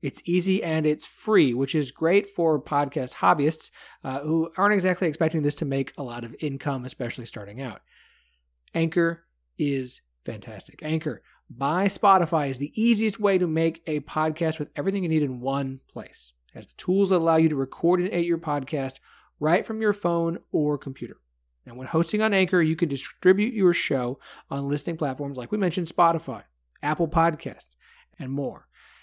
It's easy and it's free, which is great for podcast hobbyists uh, who aren't exactly expecting this to make a lot of income, especially starting out. Anchor is fantastic. Anchor by Spotify is the easiest way to make a podcast with everything you need in one place. It has the tools that allow you to record and edit your podcast right from your phone or computer. And when hosting on Anchor, you can distribute your show on listening platforms like we mentioned Spotify, Apple Podcasts, and more.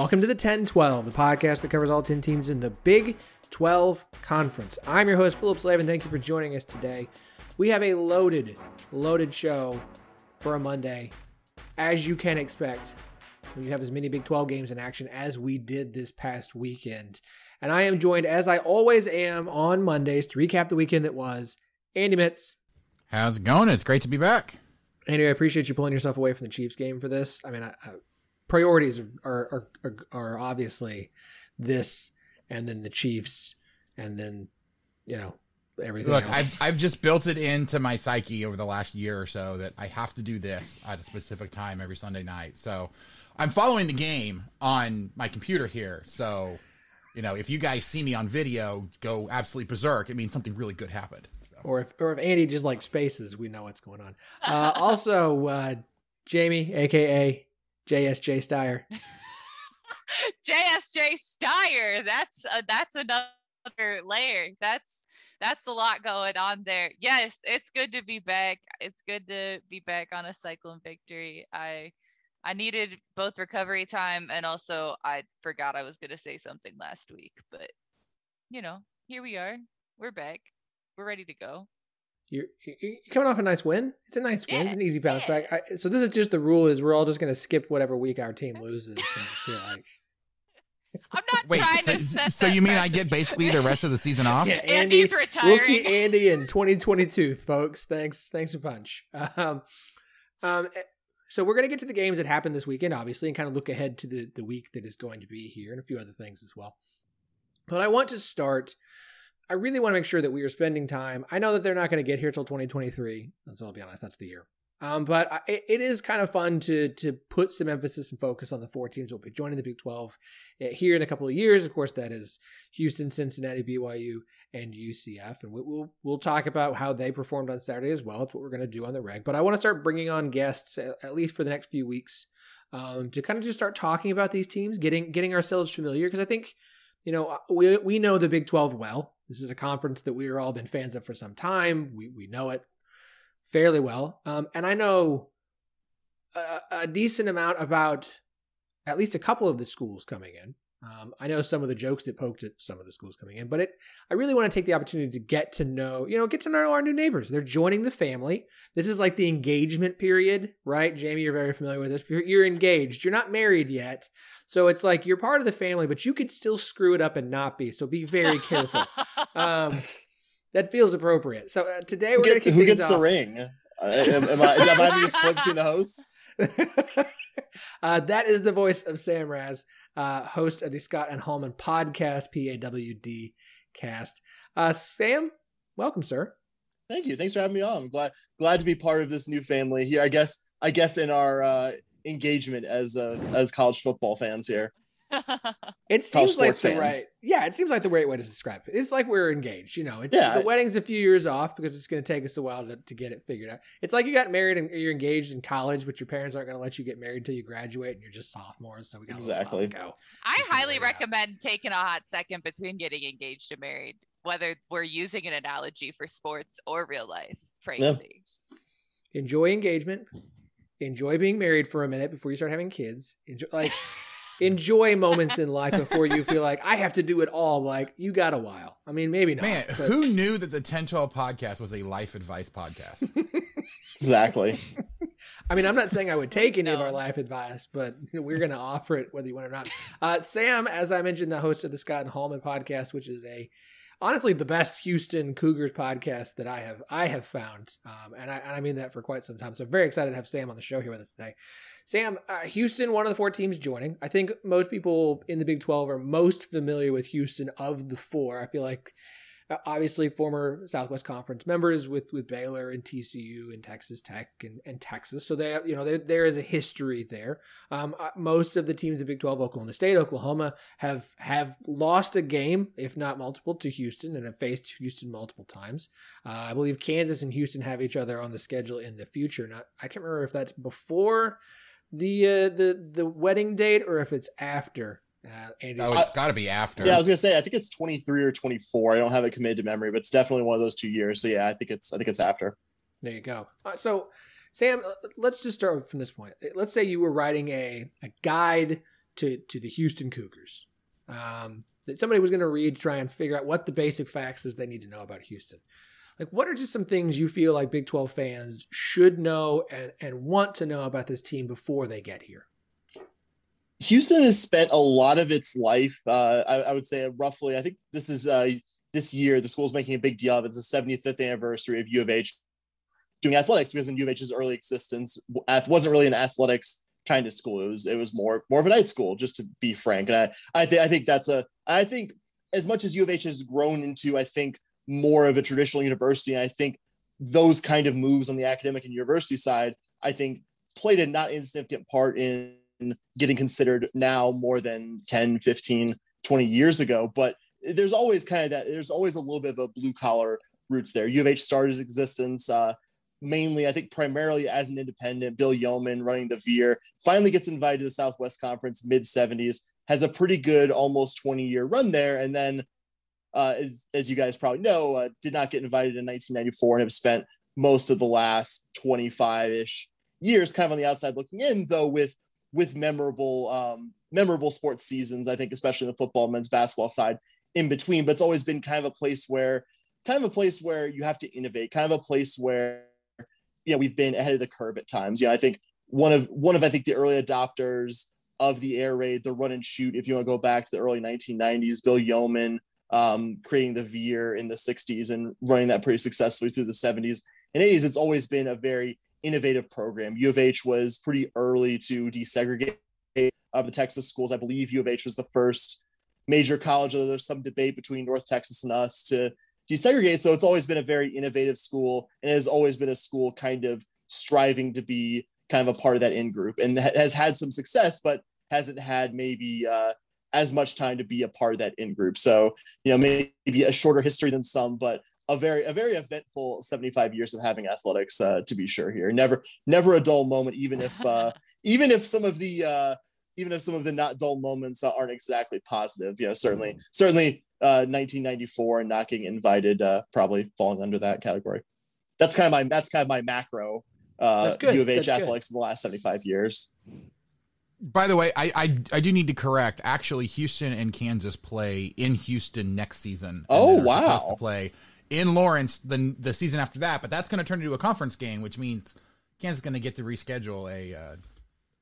Welcome to the 10 12, the podcast that covers all 10 teams in the Big 12 Conference. I'm your host, Phillip Slavin. Thank you for joining us today. We have a loaded, loaded show for a Monday, as you can expect. We have as many Big 12 games in action as we did this past weekend. And I am joined, as I always am, on Mondays to recap the weekend that was. Andy Mitts. How's it going? It's great to be back. Andy, I appreciate you pulling yourself away from the Chiefs game for this. I mean, I, I, priorities are, are, are are obviously this, and then the Chiefs, and then you know everything. Look, else. I've I've just built it into my psyche over the last year or so that I have to do this at a specific time every Sunday night. So I'm following the game on my computer here. So you know, if you guys see me on video go absolutely berserk, it means something really good happened. So. or if or if Andy just like spaces, we know what's going on. Uh, also, uh, Jamie, aka JSJ Steyer. JSJ Steyer. That's that's another layer. That's that's a lot going on there. Yes, it's good to be back. It's good to be back on a cyclone victory. I I needed both recovery time and also I forgot I was going to say something last week, but you know, here we are. We're back. We're ready to go. You're, you're coming off a nice win. It's a nice win. It's an easy bounce yeah. back. I, so this is just the rule: is we're all just going to skip whatever week our team loses. and feel like I'm not Wait, trying so, to set so that you mean I get basically the rest of the season off? yeah, Andy. Andy's We'll see. Andy in 2022, folks. Thanks, thanks a bunch. Um, um, eh, so we're going to get to the games that happened this weekend, obviously, and kind of look ahead to the the week that is going to be here, and a few other things as well. But I want to start. I really want to make sure that we are spending time. I know that they're not going to get here till 2023. So I'll be honest, that's the year. Um, but I, it is kind of fun to to put some emphasis and focus on the four teams that will be joining the Big 12 eh, here in a couple of years. Of course, that is Houston, Cincinnati, BYU, and UCF, and we, will we'll talk about how they performed on Saturday as well. It's what we're going to do on the reg. But I want to start bringing on guests at least for the next few weeks um, to kind of just start talking about these teams, getting getting ourselves familiar because I think you know we we know the Big 12 well. This is a conference that we've all been fans of for some time. We we know it fairly well. Um, and I know a, a, decent amount about at least a couple of the schools coming in. Um, I know some of the jokes that poked at some of the schools coming in, but it I really want to take the opportunity to get to know, you know, get to know our new neighbors. They're joining the family. This is like the engagement period, right? Jamie, you're very familiar with this. You're, you're engaged. You're not married yet. So it's like you're part of the family, but you could still screw it up and not be. So be very careful. um, that feels appropriate. So uh, today we're going to who gets off. the ring. Uh, am, am, I, am I being split between the hosts? uh, that is the voice of Sam Razz, uh, host of the Scott and Holman podcast, PAWD cast. Uh, Sam, welcome, sir. Thank you. Thanks for having me on. I'm glad glad to be part of this new family here. I guess I guess in our uh, engagement as uh, as college football fans here. it seems like the fans. right yeah it seems like the right way to describe it. It's like we're engaged you know? It's yeah. the wedding's a few years off because it's going to take us a while to, to get it figured out. It's like you got married and you're engaged in college but your parents aren't going to let you get married until you graduate and you're just sophomores so we got exactly. go i highly recommend out. taking a hot second between getting engaged and married whether we're using an analogy for sports or real life. Frankly yeah. enjoy engagement. Enjoy being married for a minute before you start having kids. Enjoy like enjoy moments in life before you feel like I have to do it all. Like you got a while. I mean, maybe not. Man, but... who knew that the 1012 podcast was a life advice podcast? exactly. I mean, I'm not saying I would take any no. of our life advice, but we're going to offer it whether you want it or not. Uh, Sam, as I mentioned, the host of the Scott and Holman podcast, which is a honestly the best Houston Cougars podcast that I have I have found, um, and I and I mean that for quite some time. So I'm very excited to have Sam on the show here with us today. Sam, uh, Houston, one of the four teams joining. I think most people in the Big 12 are most familiar with Houston of the four. I feel like uh, obviously former Southwest Conference members with with Baylor and TCU and Texas Tech and, and Texas. So they you know there there is a history there. Um, uh, most of the teams in Big 12, Oklahoma State, Oklahoma have have lost a game, if not multiple, to Houston and have faced Houston multiple times. Uh, I believe Kansas and Houston have each other on the schedule in the future. Not I can't remember if that's before the uh, the the wedding date or if it's after. Uh, Andy. Oh, it's got to be after. Yeah, I was gonna say I think it's 23 or 24. I don't have it committed to memory, but it's definitely one of those two years. So yeah, I think it's I think it's after. There you go. Uh, so Sam, uh, let's just start from this point. Let's say you were writing a, a guide to to the Houston Cougars. Um, that somebody was going to read to try and figure out what the basic facts is they need to know about Houston like what are just some things you feel like Big 12 fans should know and, and want to know about this team before they get here? Houston has spent a lot of its life, uh, I, I, would say roughly, I think this is uh, this year, the school's making a big deal of it. It's the 75th anniversary of U of H doing athletics because in U of H's early existence, wasn't really an athletics kind of school. It was, it was more, more of a night school, just to be frank. And I, I think, I think that's a, I think as much as U of H has grown into, I think more of a traditional university. And I think those kind of moves on the academic and university side, I think played a not insignificant part in getting considered now more than 10, 15, 20 years ago. But there's always kind of that, there's always a little bit of a blue collar roots there. U of H started its existence uh, mainly, I think, primarily as an independent. Bill Yeoman running the Veer finally gets invited to the Southwest Conference mid 70s, has a pretty good almost 20 year run there. And then uh, as, as you guys probably know, uh, did not get invited in 1994 and have spent most of the last 25 ish years kind of on the outside looking in, though with with memorable um, memorable sports seasons. I think especially the football men's basketball side in between. But it's always been kind of a place where kind of a place where you have to innovate, kind of a place where yeah we've been ahead of the curve at times. Yeah, I think one of one of I think the early adopters of the air raid, the run and shoot. If you want to go back to the early 1990s, Bill Yeoman um, creating the Veer in the 60s and running that pretty successfully through the 70s and 80s. It's always been a very innovative program. U of H was pretty early to desegregate of the Texas schools. I believe U of H was the first major college, although there's some debate between North Texas and us to desegregate. So it's always been a very innovative school and it has always been a school kind of striving to be kind of a part of that in group and has had some success, but hasn't had maybe uh, as much time to be a part of that in group. So, you know, maybe a shorter history than some, but a very a very eventful 75 years of having athletics uh, to be sure here. Never never a dull moment, even if uh, even if some of the uh, even if some of the not dull moments aren't exactly positive. You know, certainly certainly uh, 1994 and not getting invited uh, probably falling under that category. That's kind of my that's kind of my macro uh, U of H that's athletics good. in the last 75 years. By the way, I, I I do need to correct. Actually, Houston and Kansas play in Houston next season. Oh wow! To play in Lawrence the the season after that, but that's going to turn into a conference game, which means Kansas is going to get to reschedule a uh,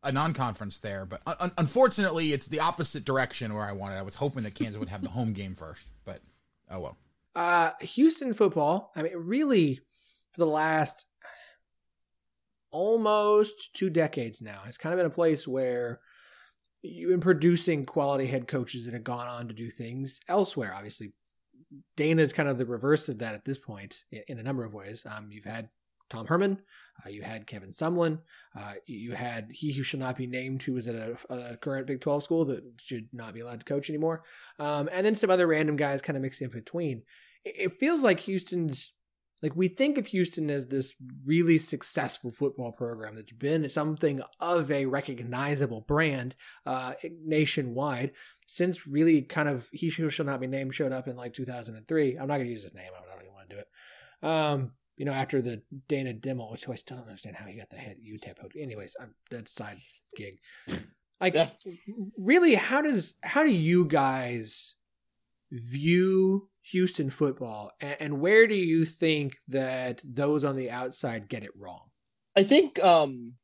a non-conference there. But un- unfortunately, it's the opposite direction where I wanted. I was hoping that Kansas would have the home game first, but oh well. Uh, Houston football. I mean, really, for the last almost two decades now. It's kind of been a place where you've been producing quality head coaches that have gone on to do things elsewhere. Obviously, Dana is kind of the reverse of that at this point in, a number of ways. Um, you've had Tom Herman, uh, you had Kevin Sumlin, uh, you had he who shall not be named, who was at a, a, current Big 12 school that should not be allowed to coach anymore, um, and then some other random guys kind of mixed in between. It, it feels like Houston's like we think of Houston as this really successful football program that's been something of a recognizable brand uh, nationwide since really kind of he who shall not be named showed up in like 2003. I'm not going to use his name. I don't even want to do it. Um, you know, after the Dana Dimel, which I still don't understand how he got the head UTEP. Anyways, I'm, that's side gig. Like, yeah. really, how does how do you guys view Houston football, and, where do you think that those on the outside get it wrong? I think um,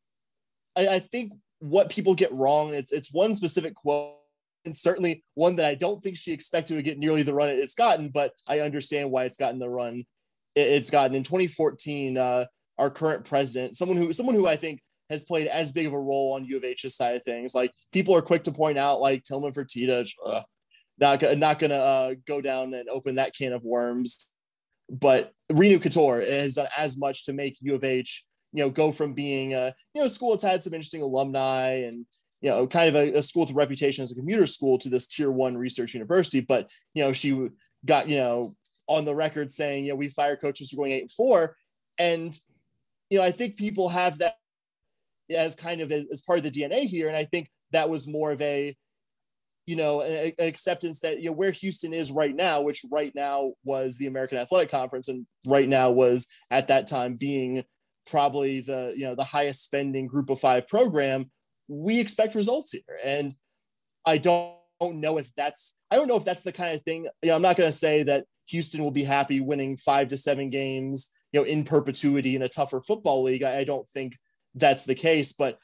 I, I think what people get wrong it's it's one specific quote and certainly one that I don't think she expected to get nearly the run it's gotten, but I understand why it's gotten the run it's gotten in 2014. Uh, our current president, someone who someone who I think has played as big of a role on U of H's side of things. Like people are quick to point out, like Tillman Fertitta, uh, not not gonna uh, go down and open that can of worms. But Renu Khator has done as much to make U of H, you know, go from being a you know school that's had some interesting alumni and you know kind of a, a school with a reputation as a commuter school to this tier one research university. But you know she got you know on the record saying you know we fire coaches are going eight and four, and you know I think people have that as kind of as part of the DNA here, and I think that was more of a you know, an, acceptance that you know where Houston is right now, which right now was the American Athletic Conference, and right now was at that time being probably the you know the highest spending Group of Five program. We expect results here, and I don't know if that's I don't know if that's the kind of thing. You know, I'm not going to say that Houston will be happy winning five to seven games, you know, in perpetuity in a tougher football league. I, I don't think that's the case, but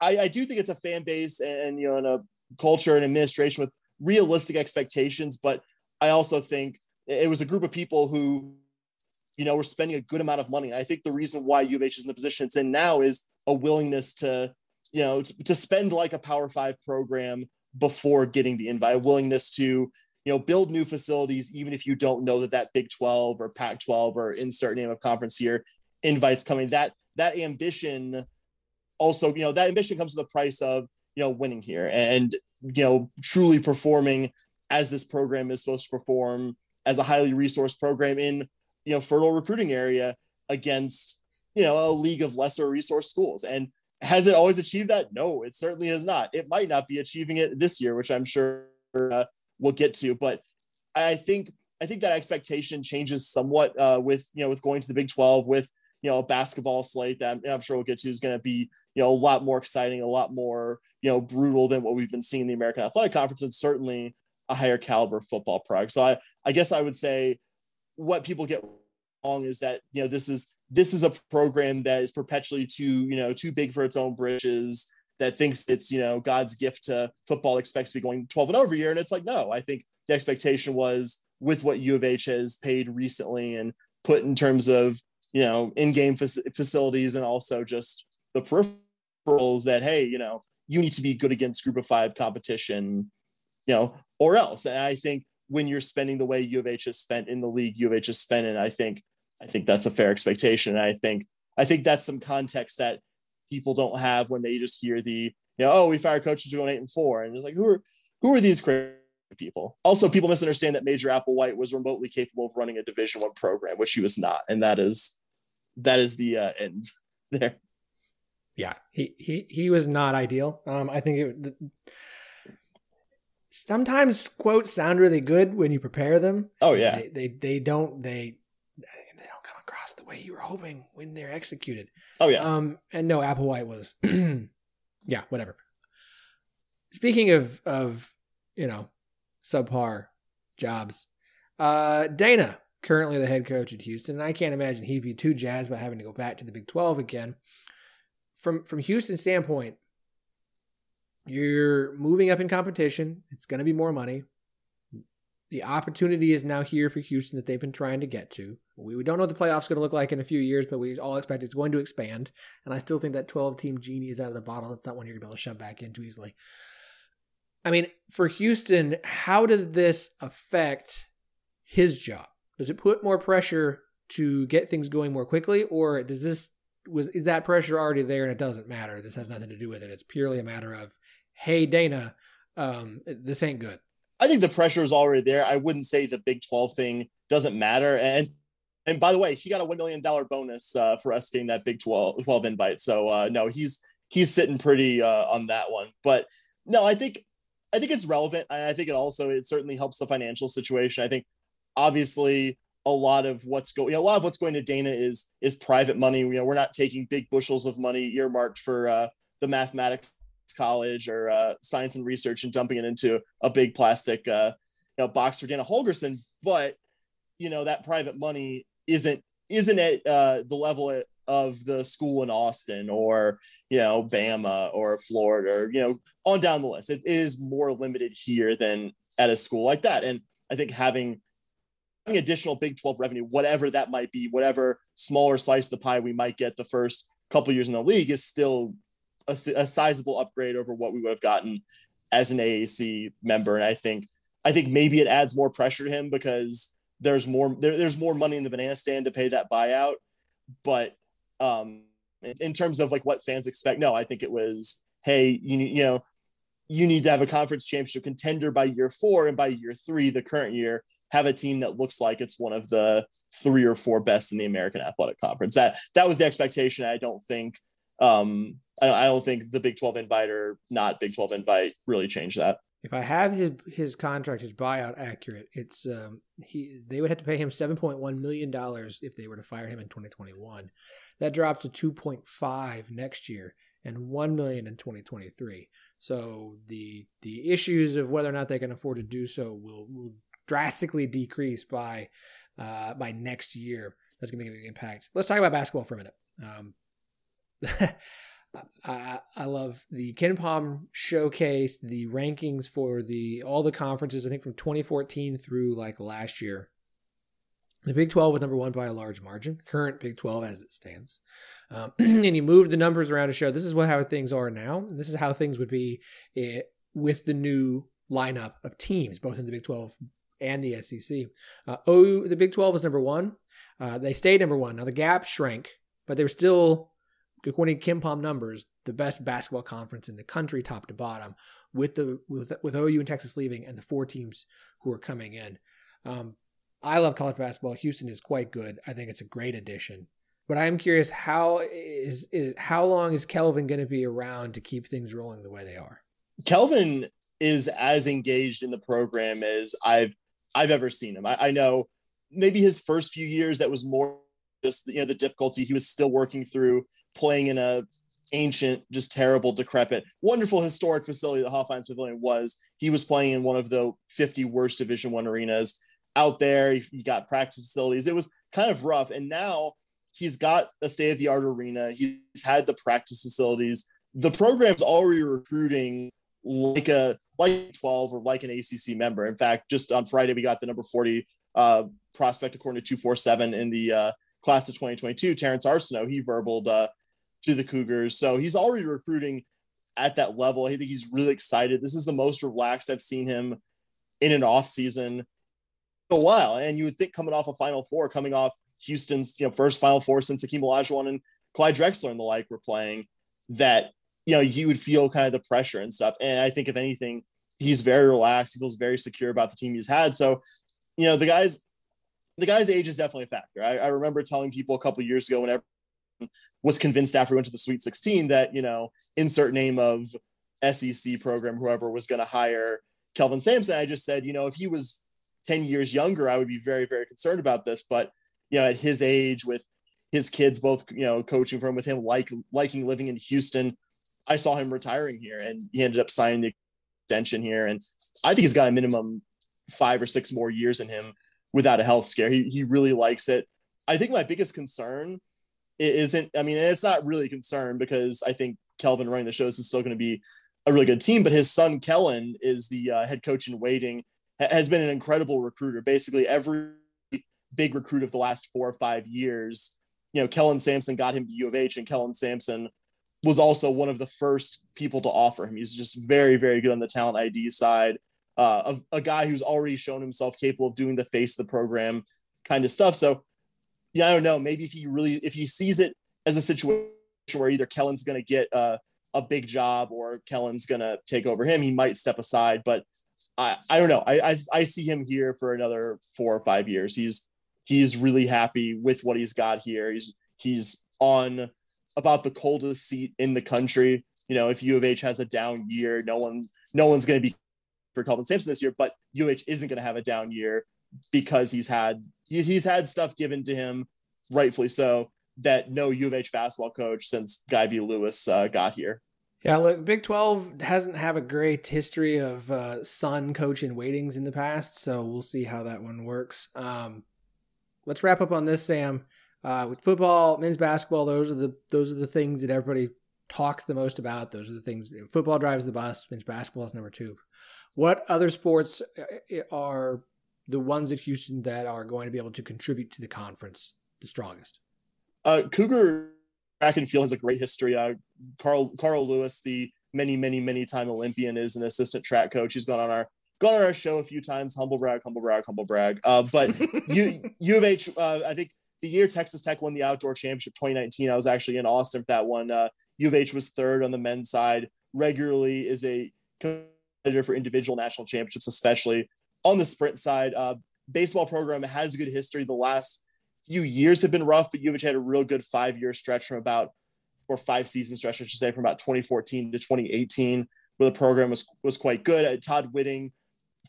I, I, do think it's a fan base and you know, in a culture and administration with realistic expectations. But I also think it was a group of people who, you know, were spending a good amount of money. I think the reason why U of H is in the position it's in now is a willingness to, you know, to, spend like a Power Five program before getting the invite, a willingness to, you know, build new facilities, even if you don't know that that Big 12 or Pac 12 or insert name of conference here invites coming. That that ambition also, you know, that ambition comes with the price of you know winning here and you know truly performing as this program is supposed to perform as a highly resourced program in you know fertile recruiting area against you know a league of lesser resource schools. And has it always achieved that? No it certainly has not. It might not be achieving it this year which i'm sure uh, we'll get to but i think i think that expectation changes somewhat uh, with you know with going to the big 12 with you know a basketball slate that i'm sure we'll get to is going to be you know a lot more exciting a lot more you know, brutal than what we've been seeing in the American Athletic Conference, and certainly a higher caliber football product. So I, I guess I would say what people get wrong is that you know this is this is a program that is perpetually too you know too big for its own britches that thinks it's you know God's gift to football expects to be going 12 and over year and it's like no I think the expectation was with what U of H has paid recently and put in terms of you know in-game facilities and also just the peripherals that hey you know you need to be good against group of five competition, you know, or else. And I think when you're spending the way U of H has spent in the league, U of H has spent, and I think I think that's a fair expectation. And I think I think that's some context that people don't have when they just hear the, you know, oh, we fire coaches who going eight and four. And it's like, who are, who are these crazy people? Also, people misunderstand that Major Applewhite was remotely capable of running a division one program, which he was not. And that is, that is the uh, end there. Yeah, he, he, he was not ideal. Um, I think it, the, sometimes quotes sound really good when you prepare them. Oh yeah. They, they, they don't, they, they don't come across the way you were hoping when they're executed. Oh yeah. Um, and no, Applewhite was, yeah, whatever. Speaking of of you know subpar jobs, uh, Dana currently the head coach at Houston, and I can't imagine he'd be too jazzed by having to go back to the Big Twelve again. From from Houston's standpoint, you're moving up in competition. It's going to be more money the opportunity is now here for Houston that they've been trying to get to. We, we don't know what the playoffs going to look like in a few years, but we all expect it's going to expand. And I still think that 12 team genie is out of the bottle. That's not one you're going to be able to shove back into easily. I mean, for Houston, how does this affect his job? Does it put more pressure to get things going more quickly, or does this was is that pressure already there and it doesn't matter? This has nothing to do with it. It's purely a matter of, hey, Dana, um, this ain't good. I think the pressure is already there. I wouldn't say the Big 12 thing doesn't matter. And and by the way, he got a one million dollar bonus uh, for us getting that Big 12, 12 invite. So uh, no, he's he's sitting pretty uh, on that one. But no, I think I think it's relevant. I think it also it certainly helps the financial situation. I think obviously a lot of what's going you know, a lot of what's going to Dana is is private money. You know, we're not taking big bushels of money earmarked for uh, the mathematics college or uh, science and research and dumping it into a big plastic uh, you know, box for Dana Holgorsen. But you know that private money isn't isn't at uh, the level of the school in Austin or you know Bama or Florida or you know on down the list. It is more limited here than at a school like that. And I think having additional Big 12 revenue, whatever that might be, whatever smaller slice of the pie we might get the first couple years in the league, is still a, a sizable upgrade over what we would have gotten as an AAC member. And I think I think maybe it adds more pressure to him because there's more there, there's more money in the banana stand to pay that buyout. But um, in, in terms of like what fans expect, no, I think it was hey, you you know you need to have a conference championship contender by year four, and by year three, the current year, have a team that looks like it's one of the three or four best in the American Athletic Conference. That that was the expectation. I don't think um, I, I don't think the Big 12 invite or not Big 12 invite really changed that. If I have his his contract, his buyout accurate, it's um, he they would have to pay him seven point one million dollars if they were to fire him in 2021. That drops to 2.5 next year and one million in 2023. So the the issues of whether or not they can afford to do so will will drastically decrease by uh, by next year. That's going to make an impact. Let's talk about basketball for a minute. Um, I, I love the KenPom showcase, the rankings for the all the conferences. I think from 2014 through like last year, the Big 12 was number one by a large margin. Current Big 12 as it stands, um, and you moved the numbers around to show this is what how things are now. This is how things would be it, eh, with the new lineup of teams, both in the Big 12 and the SEC. Uh, oh, the Big 12 was number one. Uh, they stayed number one. Now the gap shrank, but they were still according to KenPom numbers, the best basketball conference in the country, top to bottom, with the with, with OU and Texas leaving, and the four teams who are coming in. Um, I love college basketball. Houston is quite good. I think it's a great addition. But I am curious how is, is how long is Kelvin going to be around to keep things rolling the way they are? Kelvin is as engaged in the program as I've I've ever seen him. I, I know maybe his first few years that was more just you know the difficulty he was still working through playing in a ancient, just terrible, decrepit, wonderful historic facility that Hofheinz Pavilion was. He was playing in one of the 50 worst Division One arenas out there. He got practice facilities. It was kind of rough. And now he's got a state of the art arena. He's had the practice facilities. The program's already recruiting like a like 12 or like an ACC member. In fact, just on Friday we got the number 40 uh, prospect according to 247 in the uh, class of 2022, Terrance Arceneaux. He verbaled uh, to the Cougars. So he's already recruiting at that level. I think he's really excited. This is the most relaxed I've seen him in an off season a while. And you would think coming off a Final Four, coming off Houston's you know first Final Four since Akeem Olajuwon and Clyde Drexler and the like were playing, that you know you would feel kind of the pressure and stuff. And I think if anything, he's very relaxed. He feels very secure about the team he's had. So, you know, the guys, the guy's age is definitely a factor. I, I remember telling people a couple years ago whenever I was convinced after we went to the Sweet 16 that you know insert name of SEC program whoever was going to hire Kelvin Sampson. I just said you know if he was 10 years younger, I would be very very concerned about this. But you know at his age with his kids both you know coaching from with him like liking living in Houston, I saw him retiring here and he ended up signing the extension here. And I think he's got a minimum five or six more years in him without a health scare. He, he really likes it. I think my biggest concern isn't, I mean, it's not really a concern because I think Kelvin running the shows is still going to be a really good team, but his son Kellen is the uh, head coach in waiting, has been an incredible recruiter. Basically, every big recruit of the last four or five years, you know, Kellen Sampson got him to U of H, and Kellen Sampson was also one of the first people to offer him. He's just very, very good on the talent ID side. Uh, a, a guy who's already shown himself capable of doing the face of the program kind of stuff. So, yeah, I don't know. Maybe if he really, if he sees it as a situation where either Kellen's going to get uh, a big job or Kellen's going to take over him, he might step aside. But I, I don't know. I, I, I see him here for another four or five years. He's he's really happy with what he's got here. He's he's on about the coldest seat in the country. You know, if U of H has a down year, no one no one's going to be for Kelvin Sampson this year, but U of H isn't going to have a down year because he's had he's had stuff given to him, rightfully so, that no U of H basketball coach since Guy V. Lewis uh, got here. Yeah, look, Big Twelve hasn't have a great history of uh, son coach in waitings in the past, so we'll see how that one works. Um, let's wrap up on this, Sam. Uh, with football, men's basketball, those are the those are the things that everybody talks the most about. Those are the things. Football drives the bus. Men's basketball is number two. What other sports uh, are the ones at Houston that are going to be able to contribute to the conference the strongest? Uh, Cougar track and field has a great history. Uh, Carl Carl Lewis, the many many many time Olympian, is an assistant track coach. He's gone on our gone on our show a few times. Humble brag, humble brag, humble brag. Uh, but U U of H, uh, I think the year Texas Tech won the outdoor championship 2019, I was actually in Austin for that one. Uh, U of H was third on the men's side. Regularly is a competitor for individual national championships, especially on the sprint side. Uh, baseball program has a good history. The last few years have been rough, but U of H had a real good five year stretch from about or five season stretch, I should say, from about 2014 to 2018, where the program was was quite good. Uh, Todd Whitting,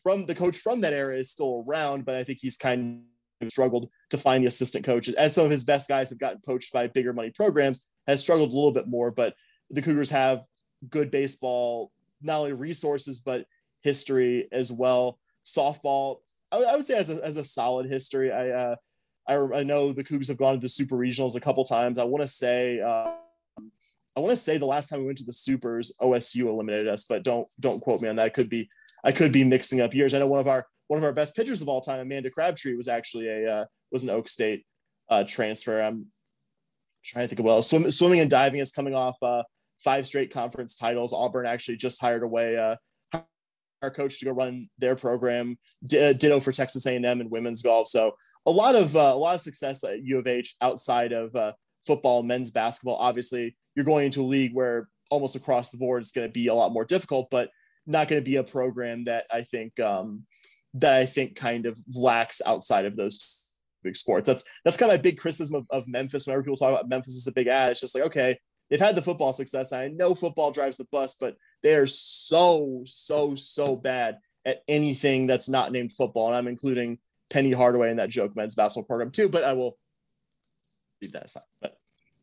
from the coach from that era, is still around, but I think he's kind of struggled to find the assistant coaches. As some of his best guys have gotten poached by bigger money programs, has struggled a little bit more. But the Cougars have good baseball, not only resources but history as well. Softball, I, I would say, as a, as a solid history. I uh, I, I know the Cougs have gone to the super regionals a couple times. I want to say, uh, I want to say the last time we went to the supers, OSU eliminated us, but don't don't quote me on that. I could be I could be mixing up years. I know one of our one of our best pitchers of all time, Amanda Crabtree, was actually a uh, was an Oak State uh, transfer. I'm trying to think of well. Swim, swimming and diving is coming off uh, five straight conference titles. Auburn actually just hired away uh, our coach to go run their program. D- uh, ditto for Texas A&M and women's golf. So a lot of uh, a lot of success at U of H outside of football, men's basketball. Obviously, you're going into a league where almost across the board it's going to be a lot more difficult, but not going to be a program that I think um, that I think kind of lacks outside of those big sports. That's that's kind of my big criticism of, of Memphis. Whenever people talk about Memphis as a big ad, it's just like okay, they've had the football success. I know football drives the bus, but they are so, so, so bad at anything that's not named football. And I'm including Penny Hardaway in that joke men's basketball program too, but I will leave that aside. But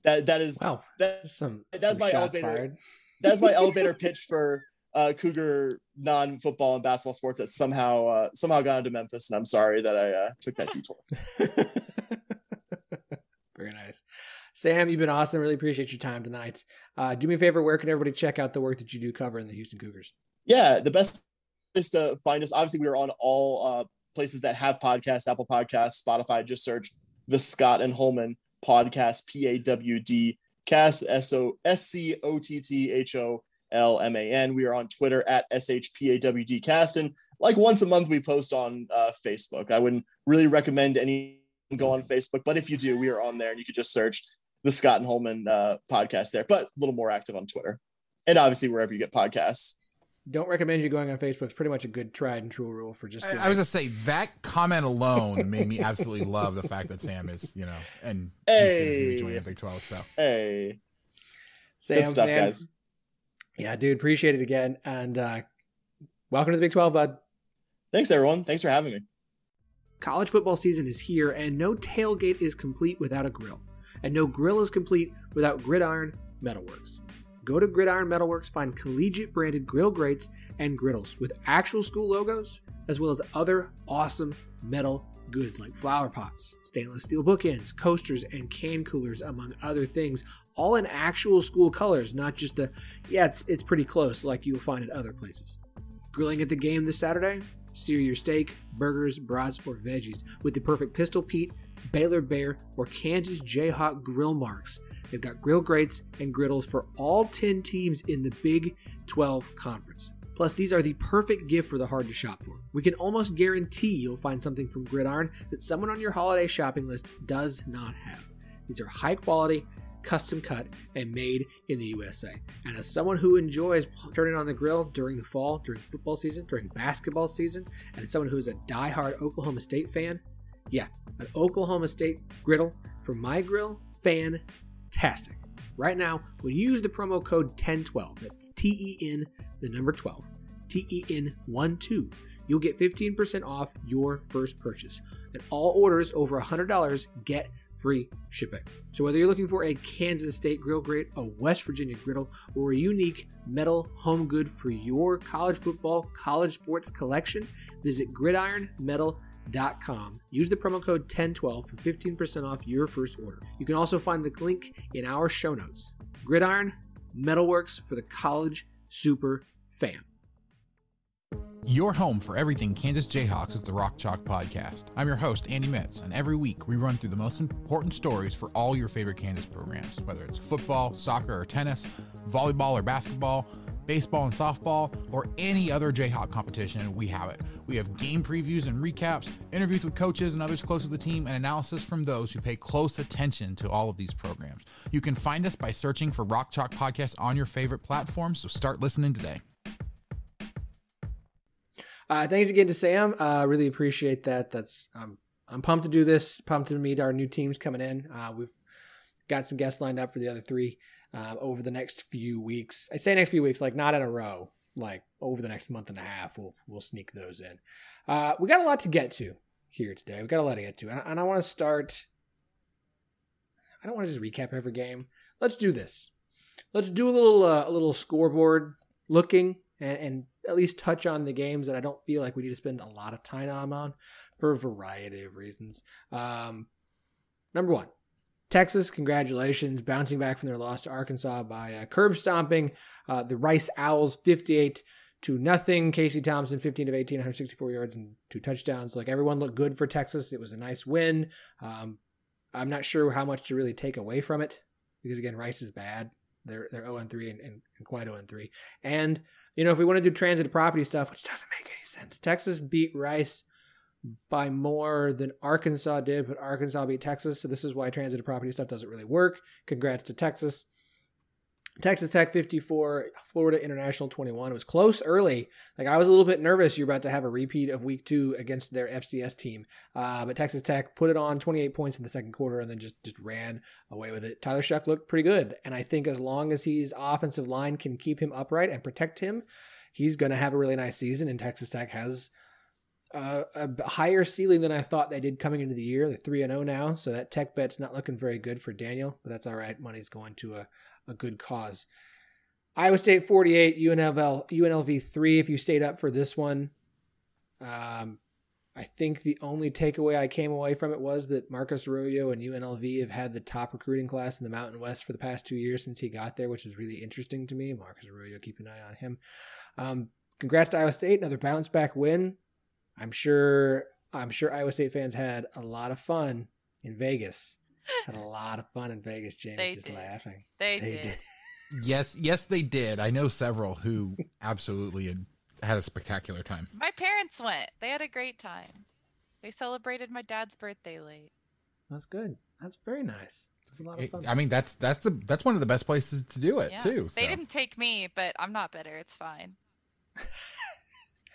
that that is wow. That, some that's my elevator. Fired. That's my elevator pitch for uh, Cougar non-football and basketball sports that somehow uh, somehow got into Memphis, and I'm sorry that I uh, took that detour. Very nice. Sam, you've been awesome. Really appreciate your time tonight. Uh, do me a favor. Where can everybody check out the work that you do covering the Houston Cougars? Yeah, the best place to find us. Obviously, we are on all uh, places that have podcasts, Apple Podcasts, Spotify. Just search the Scott and Holman podcast, P A W D cast, S O S C O T T H O L M A N. We are on Twitter at S H P A W D cast. And like once a month, we post on uh, Facebook. I wouldn't really recommend any go on Facebook, but if you do, we are on there and you could just search the Scott and Holman uh, podcast there, but a little more active on Twitter, and obviously wherever you get podcasts. Don't recommend you going on Facebook. It's pretty much a good tried and true rule for just. I, I was gonna say that comment alone made me absolutely love the fact that Sam is, you know, and Hey. Houston is gonna be joining the Big Twelve. So Hey, Sam, good stuff, man. guys. Yeah, dude, appreciate it again, and uh, welcome to the Big Twelve, bud. Thanks, everyone. Thanks for having me. College football season is here, and no tailgate is complete without a grill. And no grill is complete without Gridiron Metalworks. Go to Gridiron Metalworks, find collegiate branded grill grates and griddles with actual school logos, as well as other awesome metal goods like flower pots, stainless steel bookends, coasters, and can coolers, among other things, all in actual school colors, not just the, yeah, it's, it's pretty close like you'll find at other places. Grilling at the game this Saturday? Sear your steak, burgers, brats, or veggies with the perfect Pistol Pete, Baylor Bear, or Kansas Jayhawk grill marks. They've got grill grates and griddles for all 10 teams in the Big 12 Conference. Plus, these are the perfect gift for the hard to shop for. We can almost guarantee you'll find something from Gridiron that someone on your holiday shopping list does not have. These are high quality, custom cut, and made in the USA. And as someone who enjoys turning on the grill during the fall, during football season, during basketball season, and someone who is a diehard Oklahoma State fan, yeah, an Oklahoma State griddle for my grill, fantastic. Right now, when you use the promo code 1012, that's T E N, the number 12, T E N 1 2, you'll get 15% off your first purchase. And all orders over $100 get free shipping. So whether you're looking for a Kansas State grill grate, a West Virginia griddle, or a unique metal home good for your college football, college sports collection, visit gridironmetal.com. Use the promo code 1012 for 15% off your first order. You can also find the link in our show notes. Gridiron Metalworks for the college super fan. Your home for everything Kansas Jayhawks is the Rock Chalk Podcast. I'm your host, Andy Mitts, and every week we run through the most important stories for all your favorite Kansas programs, whether it's football, soccer, or tennis, volleyball or basketball, baseball and softball, or any other Jayhawk competition, we have it. We have game previews and recaps, interviews with coaches and others close to the team, and analysis from those who pay close attention to all of these programs. You can find us by searching for Rock Chalk Podcast on your favorite platform, so start listening today. Uh, thanks again to Sam. Uh, really appreciate that. That's um, I'm pumped to do this. Pumped to meet our new teams coming in. Uh, we've got some guests lined up for the other three uh, over the next few weeks. I say next few weeks, like not in a row. Like over the next month and a half, we'll we'll sneak those in. Uh, we got a lot to get to here today. We got a lot to get to, and, and I want to start. I don't want to just recap every game. Let's do this. Let's do a little uh, a little scoreboard looking and, and at least touch on the games that I don't feel like we need to spend a lot of time on for a variety of reasons. Um, number one, Texas, congratulations, bouncing back from their loss to Arkansas by uh, curb stomping uh, the Rice Owls 58 to nothing. Casey Thompson, 15 of 18, 164 yards and two touchdowns. Like everyone looked good for Texas. It was a nice win. Um, I'm not sure how much to really take away from it because again, Rice is bad. They're they're 0 3 and, and, and quite 0 3. And you know, if we want to do transit property stuff, which doesn't make any sense, Texas beat Rice by more than Arkansas did, but Arkansas beat Texas. So this is why transit property stuff doesn't really work. Congrats to Texas. Texas Tech 54, Florida International 21. It was close early. Like I was a little bit nervous you're about to have a repeat of week two against their FCS team. Uh, but Texas Tech put it on 28 points in the second quarter and then just, just ran away with it. Tyler Shough looked pretty good. And I think as long as his offensive line can keep him upright and protect him, he's going to have a really nice season. And Texas Tech has a higher ceiling than I thought they did coming into the year. They're 3 0 now. So that tech bet's not looking very good for Daniel, but that's all right. Money's going to a a good cause. Iowa State 48, UNLV, UNLV 3 if you stayed up for this one. Um, I think the only takeaway I came away from it was that Marcus Arroyo and UNLV have had the top recruiting class in the Mountain West for the past two years since he got there, which is really interesting to me. Marcus Arroyo, keep an eye on him. Um, congrats to Iowa State, another bounce back win. I'm sure I'm sure Iowa State fans had a lot of fun in Vegas. Had a lot of fun in Vegas. James They just did. laughing. They, did. Yes, yes, they did. I know several who absolutely had, had a spectacular time. My parents went. They had a great time. They celebrated my dad's birthday late. That's good. That's very nice. was a lot of fun. I mean, that's that's the that's one of the best places to do it Yeah. too. They didn't take me, but I'm not bitter. It's fine.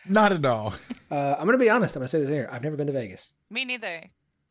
Not at all. Uh, I'm gonna be honest. I'm gonna say this here. I've never been to Vegas. Me neither.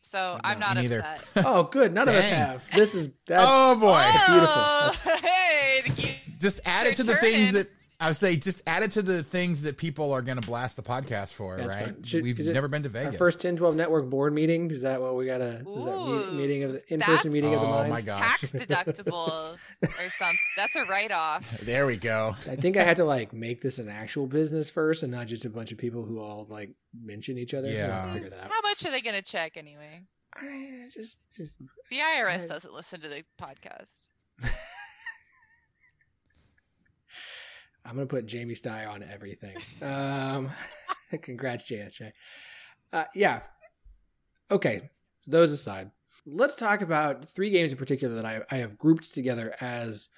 So oh, No, I'm not me neither. upset. Oh, good. None of us have. This is that's oh boy! Oh, beautiful. hey, the key- just add it to They're the things that I would say. Just add it to the things that people are going to blast the podcast for. That's right? Should- We've it never been to our Vegas. first 10-12 network board meeting. Is that what we got? A is that Ooh, meet, meeting of the in-person that's- meeting of the Oh, minds? my God. tax deductible or something. That's a write off. There we go. I think I had to like make this an actual business first, and not just a bunch of people who all like mention each other. We'll to Yeah. figure that out. How much are they going to check anyway? I just, just The IRS I- doesn't listen to the podcast. I'm gonna put Jamie Steyer on everything. Um, congrats, JSJ. Uh, yeah. Okay. Those aside, let's talk about three games in particular that I, I have grouped together as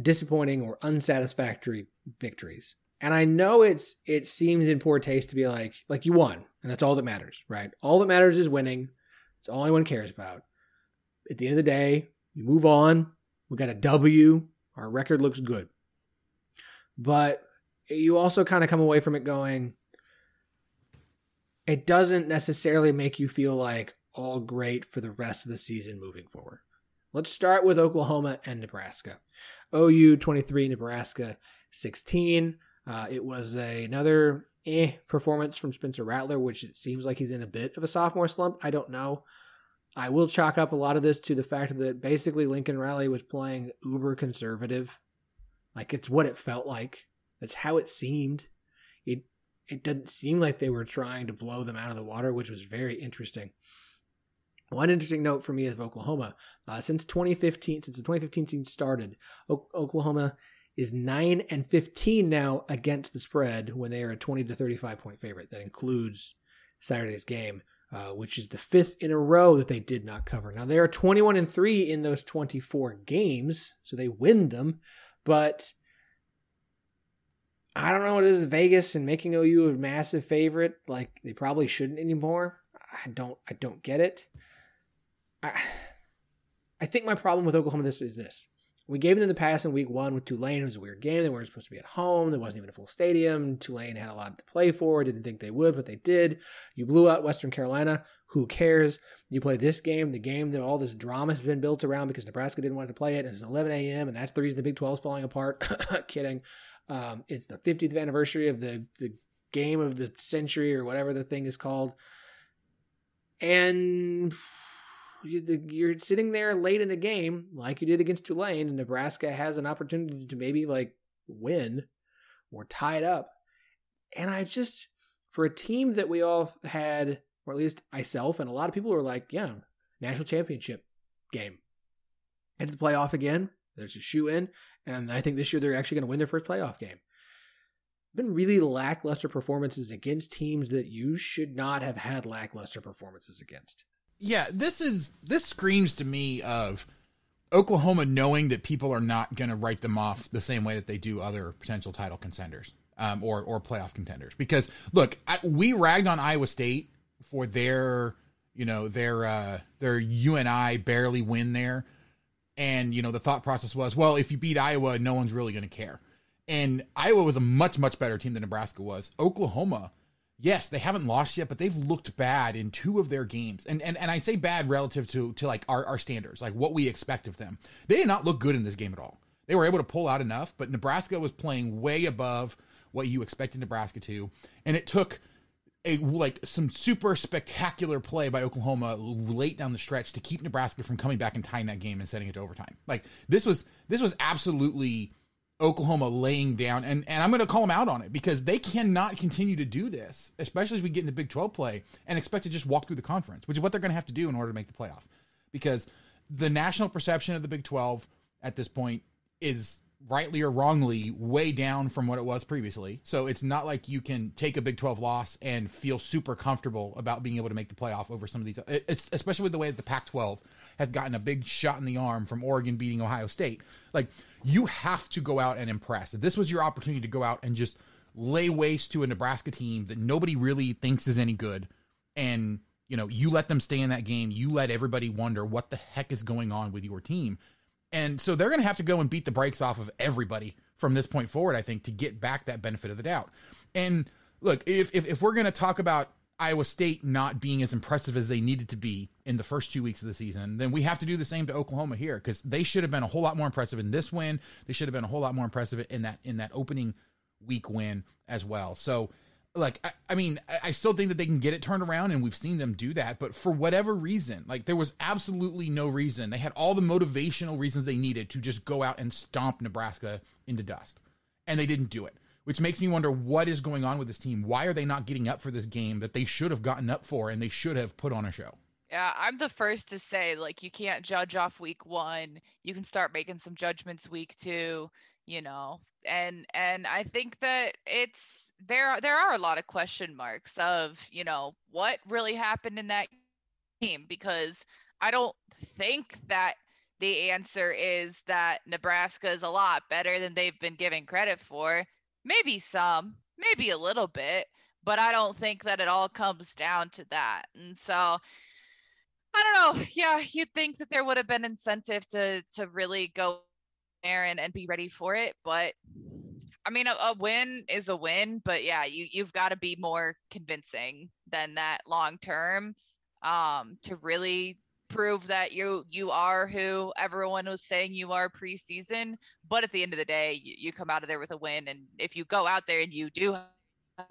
disappointing or unsatisfactory victories. And I know it's it seems in poor taste to be like like you won, and that's all that matters, right? All that matters is winning. It's all anyone cares about. At the end of the day, you move on. We got a W. Our record looks good. But you also kind of come away from it going, it doesn't necessarily make you feel like all great for the rest of the season moving forward. Let's start with Oklahoma and Nebraska. OU 23, Nebraska 16. Uh, it was a, another eh performance from Spencer Rattler, which it seems like he's in a bit of a sophomore slump. I don't know. I will chalk up a lot of this to the fact that basically Lincoln Riley was playing uber conservative. Like it's what it felt like. That's how it seemed. It it didn't seem like they were trying to blow them out of the water, which was very interesting. One interesting note for me is Oklahoma. Uh, since 2015, since the 2015 season started, o- Oklahoma is 9 and 15 now against the spread when they are a 20 to 35 point favorite. That includes Saturday's game, uh, which is the fifth in a row that they did not cover. Now they are 21 and 3 in those 24 games, so they win them, but I don't know what it is Vegas and making OU a massive favorite. Like they probably shouldn't anymore. I don't I don't get it. I I think my problem with Oklahoma this is this. We gave them the pass in week one with Tulane. It was a weird game. They weren't supposed to be at home. There wasn't even a full stadium. Tulane had a lot to play for. Didn't think they would, but they did. You blew out Western Carolina. Who cares? You play this game, the game that all this drama has been built around because Nebraska didn't want to play it. It's 11 a.m. and that's the reason the Big 12 is falling apart. Kidding. Um, it's the 50th anniversary of the the game of the century or whatever the thing is called, and you're sitting there late in the game like you did against Tulane, and Nebraska has an opportunity to maybe like win or tie it up, and I just for a team that we all had, or at least myself and a lot of people were like, yeah, national championship game, into the playoff again. There's a shoe in. And I think this year they're actually going to win their first playoff game. Been really lackluster performances against teams that you should not have had lackluster performances against. Yeah, this is this screams to me of Oklahoma knowing that people are not going to write them off the same way that they do other potential title contenders um, or or playoff contenders. Because look, I, we ragged on Iowa State for their you know their uh, their UNI barely win there, and you know the thought process was, well, if you beat Iowa, no one's really going to care. And Iowa was a much much better team than Nebraska was. Oklahoma yes, they haven't lost yet, but they've looked bad in two of their games. And and, and I say bad relative to to like our, our standards, like what we expect of them. They did not look good in this game at all. They were able to pull out enough, but Nebraska was playing way above what you expected Nebraska to. And it took a like some super spectacular play by Oklahoma late down the stretch to keep Nebraska from coming back and tying that game and setting it to overtime. Like this was this was absolutely Oklahoma laying down, and, and I'm going to call them out on it because they cannot continue to do this, especially as we get into Big 12 play and expect to just walk through the conference, which is what they're going to have to do in order to make the playoff. Because the national perception of the Big 12 at this point is rightly or wrongly way down from what it was previously. So it's not like you can take a Big 12 loss and feel super comfortable about being able to make the playoff over some of these. It's especially with the way that the Pac 12 has gotten a big shot in the arm from Oregon beating Ohio State. Like you have to go out and impress. This was your opportunity to go out and just lay waste to a Nebraska team that nobody really thinks is any good and You know, you let them stay in that game. You let everybody wonder what the heck is going on with your team. And so they're going to have to go and beat the brakes off of everybody from this point forward, I think, to get back that benefit of the doubt. And look, if, if, if we're going to talk about Iowa State not being as impressive as they needed to be in the first two weeks of the season, then we have to do the same to Oklahoma here because they should have been a whole lot more impressive in this win. They should have been a whole lot more impressive in that in that opening week win as well. So, like, I, I mean, I, I still think that they can get it turned around, and we've seen them do that. But for whatever reason, like, there was absolutely no reason. They had all the motivational reasons they needed to just go out and stomp Nebraska into dust, and they didn't do it which makes me wonder what is going on with this team. Why are they not getting up for this game that they should have gotten up for and they should have put on a show? Yeah, I'm the first to say like you can't judge off week 1. You can start making some judgments week 2, you know. And and I think that it's there there are a lot of question marks of, you know, what really happened in that game because I don't think that the answer is that Nebraska is a lot better than they've been given credit for maybe some, maybe a little bit, but I don't think that it all comes down to that. And so I don't know. Yeah, you'd think that there would have been incentive to to really go there and, and be ready for it, but I mean, a, a win is a win, but yeah, you you've got to be more convincing than that long term um, to really prove that you you are who everyone was saying you are preseason. But at the end of the day, you, you come out of there with a win, and if you go out there and you do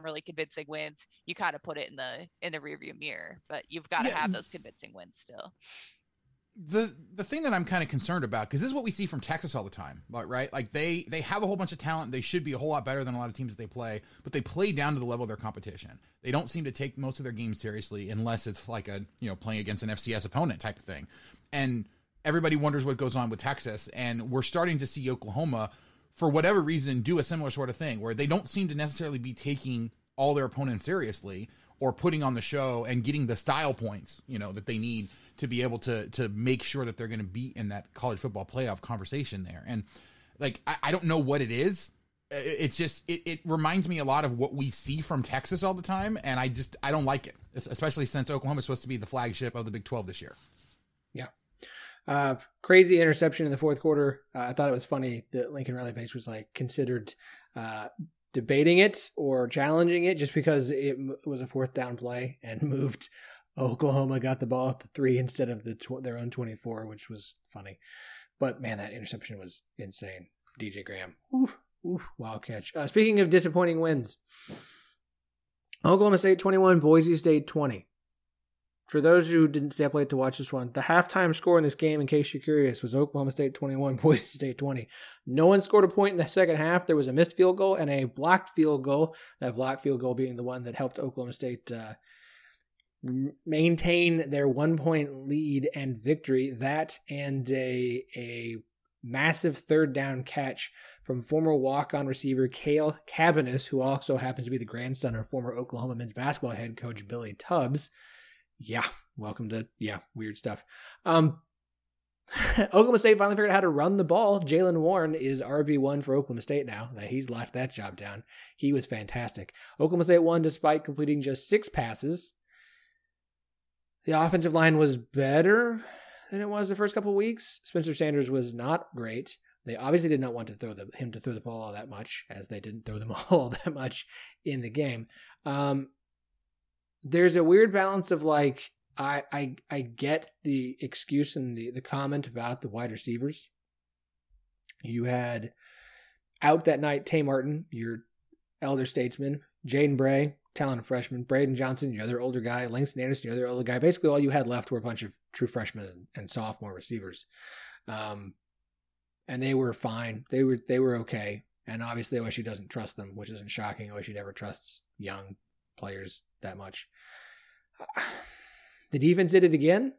really convincing wins, you kind of put it in the in the rearview mirror. But you've got to yeah. have those convincing wins still the the thing that I'm kind of concerned about because this is what we see from Texas all the time, right? Like they they have a whole bunch of talent. They should be a whole lot better than a lot of teams that they play, but they play down to the level of their competition. They don't seem to take most of their games seriously unless it's like a you know playing against an FCS opponent type of thing. And everybody wonders what goes on with Texas, and we're starting to see Oklahoma, for whatever reason, do a similar sort of thing where they don't seem to necessarily be taking all their opponents seriously or putting on the show and getting the style points you know that they need to be able to to make sure that they're going to be in that college football playoff conversation there. And like I, I don't know what it is. It's just it, it reminds me a lot of what we see from Texas all the time, and I just I don't like it, especially since Oklahoma is supposed to be the flagship of the Big Twelve this year. Yeah. Uh, crazy interception in the fourth quarter. Uh, I thought it was funny that Lincoln Riley Banks was like considered uh, debating it or challenging it just because it was a fourth down play and moved Oklahoma got the ball at the three instead of the tw- their own 24, which was funny. But man, that interception was insane. DJ Graham. Oof, oof, wild catch. Uh, speaking of disappointing wins, Oklahoma State 21, Boise State 20. For those who didn't stay up late to watch this one, the halftime score in this game, in case you're curious, was Oklahoma State 21, Boise State 20. No one scored a point in the second half. There was a missed field goal and a blocked field goal. That blocked field goal being the one that helped Oklahoma State uh, maintain their one point lead and victory. That and a a massive third down catch from former walk on receiver Cale Cabbiness, who also happens to be the grandson of former Oklahoma men's basketball head coach Billy Tubbs. Yeah, welcome to yeah, weird stuff. Um Oklahoma State finally figured out how to run the ball. Jaylen Warren is RB1 for Oklahoma State now. That he's locked that job down. He was fantastic. Oklahoma State won despite completing just six passes the offensive line was better than it was the first couple weeks. Spencer Sanders was not great. They obviously did not want to throw the, him to throw the ball all that much, as they didn't throw them all that much in the game. Um, there's a weird balance of like I I I get the excuse and the the comment about the wide receivers. You had out that night Tay Martin, your elder statesman, Jaden Bray, talented freshman. Braydon Johnson, your other older guy. Langston Anderson, your other older guy. Basically, all you had left were a bunch of true freshmen and, and sophomore receivers, um, and they were fine. They were they were okay. And obviously, OSU doesn't trust them, which isn't shocking. OSU never trusts young players that much. The defense did it again.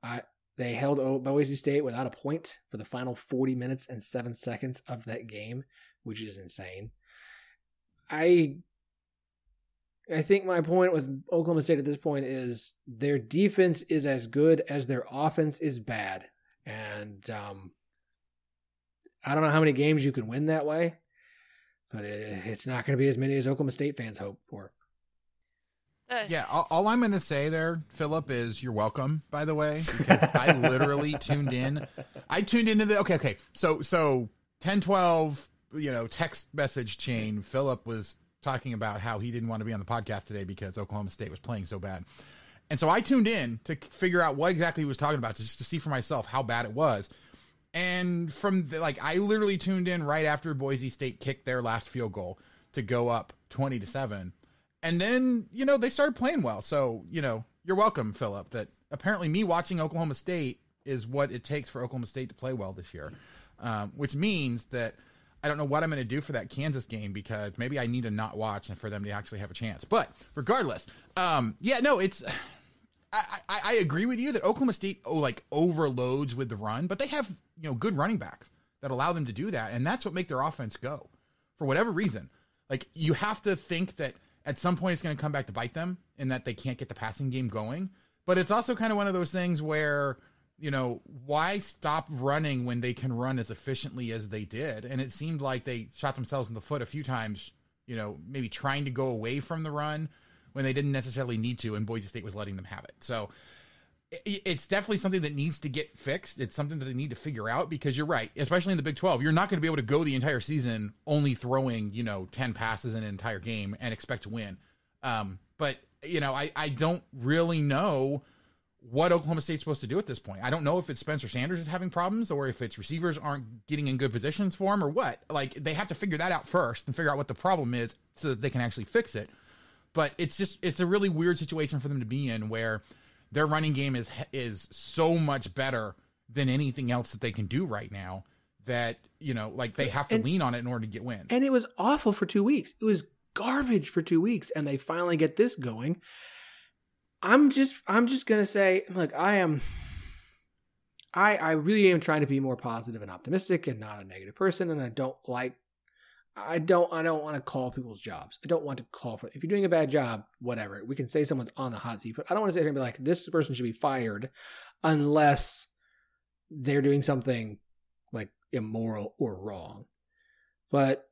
I, they held Boise State without a point for the final 40 minutes and seven seconds of that game, which is insane. I I think my point with Oklahoma State at this point is their defense is as good as their offense is bad. And um, I don't know how many games you can win that way, but it, it's not going to be as many as Oklahoma State fans hope for. Uh, Yeah, all, all I'm going to say there, Phillip, is you're welcome. By the way, because I literally tuned in. I tuned into the okay, okay. So so 10, 12, you know, text message chain. Phillip was talking about how he didn't want to be on the podcast today because Oklahoma State was playing so bad, and so I tuned in to figure out what exactly he was talking about, just to see for myself how bad it was. And from the, like, I literally tuned in right after Boise State kicked their last field goal to go up twenty to seven. And then you know they started playing well. So you know you're welcome phillip that apparently me watching oklahoma state is what it takes for oklahoma state to play well this year. Um, which means that i don't know what i'm going to do for that kansas game because maybe i need to not watch and for them to actually have a chance but regardless um, yeah no it's I, I, I agree with you that oklahoma state oh, like overloads with the run but they have you know good running backs that allow them to do that and that's what make their offense go for whatever reason like you have to think that at some point it's going to come back to bite them in that they can't get the passing game going. But it's also kind of one of those things where, you know, why stop running when they can run as efficiently as they did? And it seemed like they shot themselves in the foot a few times, you know, maybe trying to go away from the run when they didn't necessarily need to, and Boise State was letting them have it. So it's definitely something that needs to get fixed. It's something that they need to figure out because you're right, especially in the Big 12. You're not going to be able to go the entire season only throwing, you know, 10 passes in an entire game and expect to win. Um, but, you know, I, I don't really know what Oklahoma State's supposed to do at this point. I don't know if it's Spencer Sanders is having problems or if it's receivers aren't getting in good positions for him or what. Like, they have to figure that out first and figure out what the problem is so that they can actually fix it. But it's just, it's a really weird situation for them to be in where their running game is is so much better than anything else that they can do right now that you know like they have to And- lean on it in order to get wins. And it was awful for two weeks. It was garbage for two weeks, and they finally get this going. I'm just I'm just gonna say, look, I am I I really am trying to be more positive and optimistic and not a negative person, and I don't like I don't I don't want to call people's jobs. I don't want to call for if you're doing a bad job, whatever. We can say someone's on the hot seat, but I don't want to sit here and be like, this person should be fired unless they're doing something like immoral or wrong. But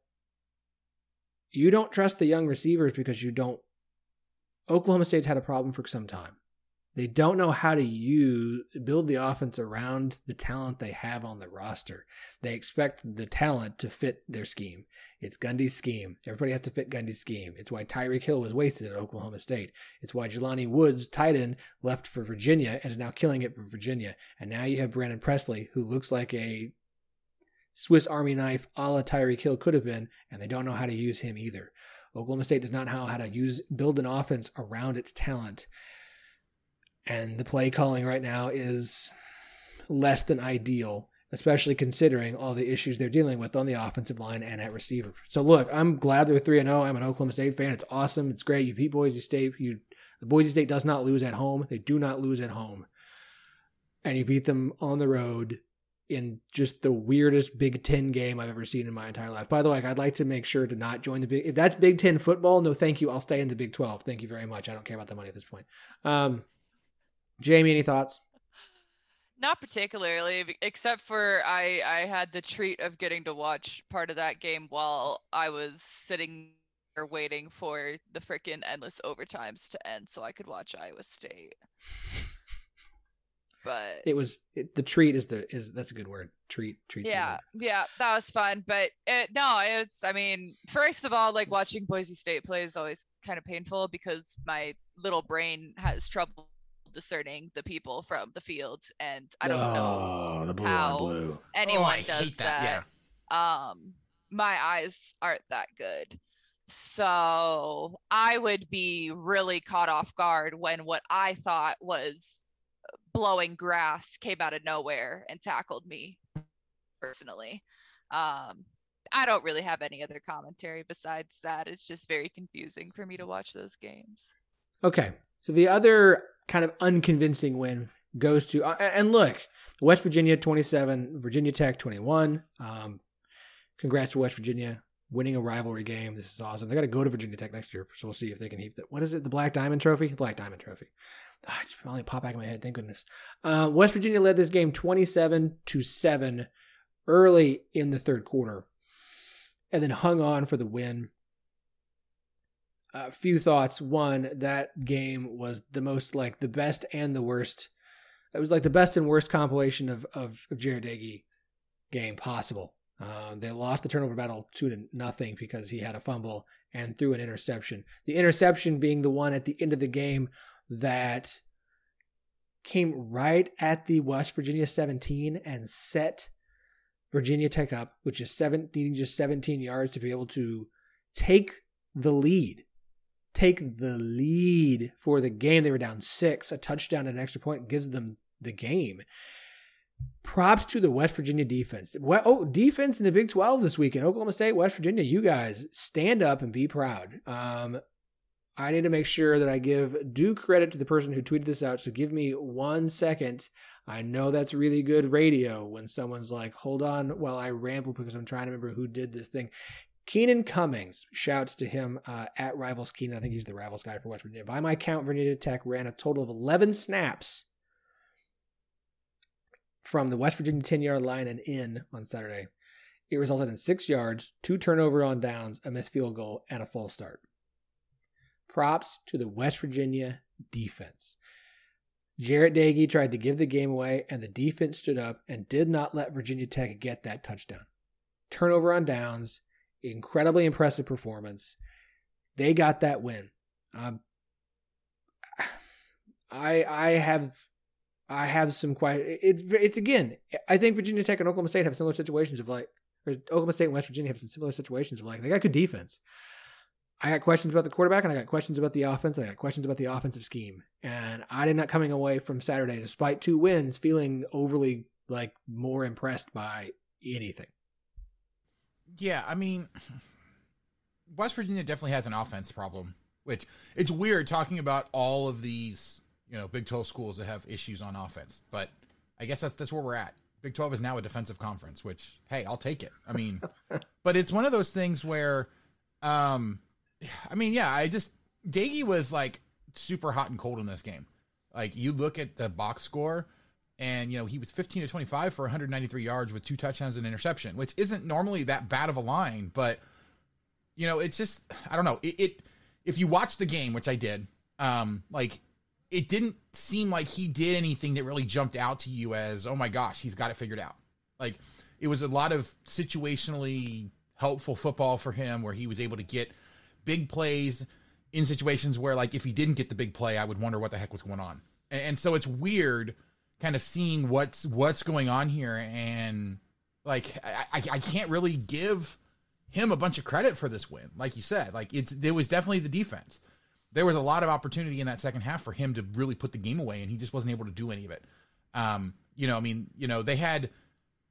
you don't trust the young receivers because you don't. Oklahoma State's had a problem for some time. They don't know how to use build the offense around the talent they have on the roster. They expect the talent to fit their scheme. It's Gundy's scheme. Everybody has to fit Gundy's scheme. It's why Tyreek Hill was wasted at Oklahoma State. It's why Jelani Woods, tight end, left for Virginia and is now killing it for Virginia. And now you have Brennan Presley, who looks like a Swiss Army knife a la Tyreek Hill could have been, and they don't know how to use him either. Oklahoma State does not know how to use build an offense around its talent. And the play calling right now is less than ideal, especially considering all the issues they're dealing with on the offensive line and at receiver. So look, I'm glad they're 3 0. I'm an Oklahoma State fan. It's awesome. It's great. You beat Boise State. You the Boise State does not lose at home. They do not lose at home. And you beat them on the road in just the weirdest Big Ten game I've ever seen in my entire life. By the way, I'd like to make sure to not join the Big. If that's Big Ten football, no, thank you. I'll stay in the Big Twelve. Thank you very much. I don't care about the money at this point. Um, Jamie, any thoughts? Not particularly, except for I I had the treat of getting to watch part of that game while I was sitting there waiting for the frickin' endless overtimes to end so I could watch Iowa State. But It was it, the treat is the is that's a good word. Treat treat. yeah, yeah, that was fun. But it, no, it's I mean, first of all, like watching Boise State play is always kind of painful because my little brain has trouble discerning the people from the field, and I don't know Oh, the blue how blue. anyone oh, does hate that. um my eyes aren't that good so i would be really caught off guard when what i thought was blowing grass came out of nowhere and tackled me personally um i don't really have any other commentary besides that it's just very confusing for me to watch those games Okay, so the other kind of unconvincing win goes to uh, and look, West Virginia twenty seven, Virginia Tech twenty one. Um, congrats to West Virginia winning a rivalry game. This is awesome. They got to go to Virginia Tech next year, so we'll see if they can heap that. What is it? The Black Diamond Trophy? Black Diamond Trophy. Ah, it's finally popped back in my head. Thank goodness. Uh, West Virginia led this game twenty seven to seven early in the third quarter, and then hung on for the win. A few thoughts. One, that game was the most like the best and the worst. It was like the best and worst compilation of of, of Jarret Doege game possible. Uh, they lost the turnover battle two to nothing because he had a fumble and threw an interception. The interception being the one at the end of the game that came right at the West Virginia 17 and set Virginia Tech up, which is 17, just 17 yards to be able to take the lead. Take the lead for the game. They were down six. A touchdown and an extra point gives them the game. Props to the West Virginia defense. Oh, defense in the Big 12 this weekend. Oklahoma State, West Virginia, you guys stand up and be proud. Um, I need to make sure that I give due credit to the person who tweeted this out. So give me one second. I know that's really good radio when someone's like, hold on while I ramble because I'm trying to remember who did this thing. Keenan Cummings shouts to him uh, at Rivals Keenan. I think he's the Rivals guy for West Virginia. By my count, Virginia Tech ran a total of 11 snaps from the West Virginia 10 yard line and in on Saturday. It resulted in six yards, two turnover on downs, a missed field goal, and a false start. Props to the West Virginia defense. Jarret Doege tried to give the game away, and the defense stood up and did not let Virginia Tech get that touchdown. Turnover on downs, incredibly impressive performance. They got that win. Um, I I have I have some quite it's it's again I think Virginia Tech and Oklahoma State have similar situations of like or Oklahoma State and West Virginia have some similar situations of like they got good defense. I got questions about the quarterback and I got questions about the offense. I got questions about the offensive scheme. And I did not coming away from Saturday, despite two wins, feeling overly like more impressed by anything. Yeah, I mean, West Virginia definitely has an offense problem, which it's weird talking about all of these, you know, Big 12 schools that have issues on offense. But I guess that's that's where we're at. Big 12 is now a defensive conference, which hey, I'll take it. I mean, but it's one of those things where um I mean, yeah, I just Doege was like super hot and cold in this game. Like you look at the box score, and you know he was 15 to 25 for 193 yards with two touchdowns and interception, which isn't normally that bad of a line, but you know it's just I don't know it. it if you watch the game, which I did, um, like it didn't seem like he did anything that really jumped out to you as oh my gosh he's got it figured out. Like it was a lot of situationally helpful football for him where he was able to get big plays in situations where like if he didn't get the big play, I would wonder what the heck was going on. And, and so it's weird kind of seeing what's what's going on here and like I, I, I can't really give him a bunch of credit for this win. Like you said, like it's it was definitely the defense. There was a lot of opportunity in that second half for him to really put the game away, and he just wasn't able to do any of it. Um, you know, I mean, you know, they had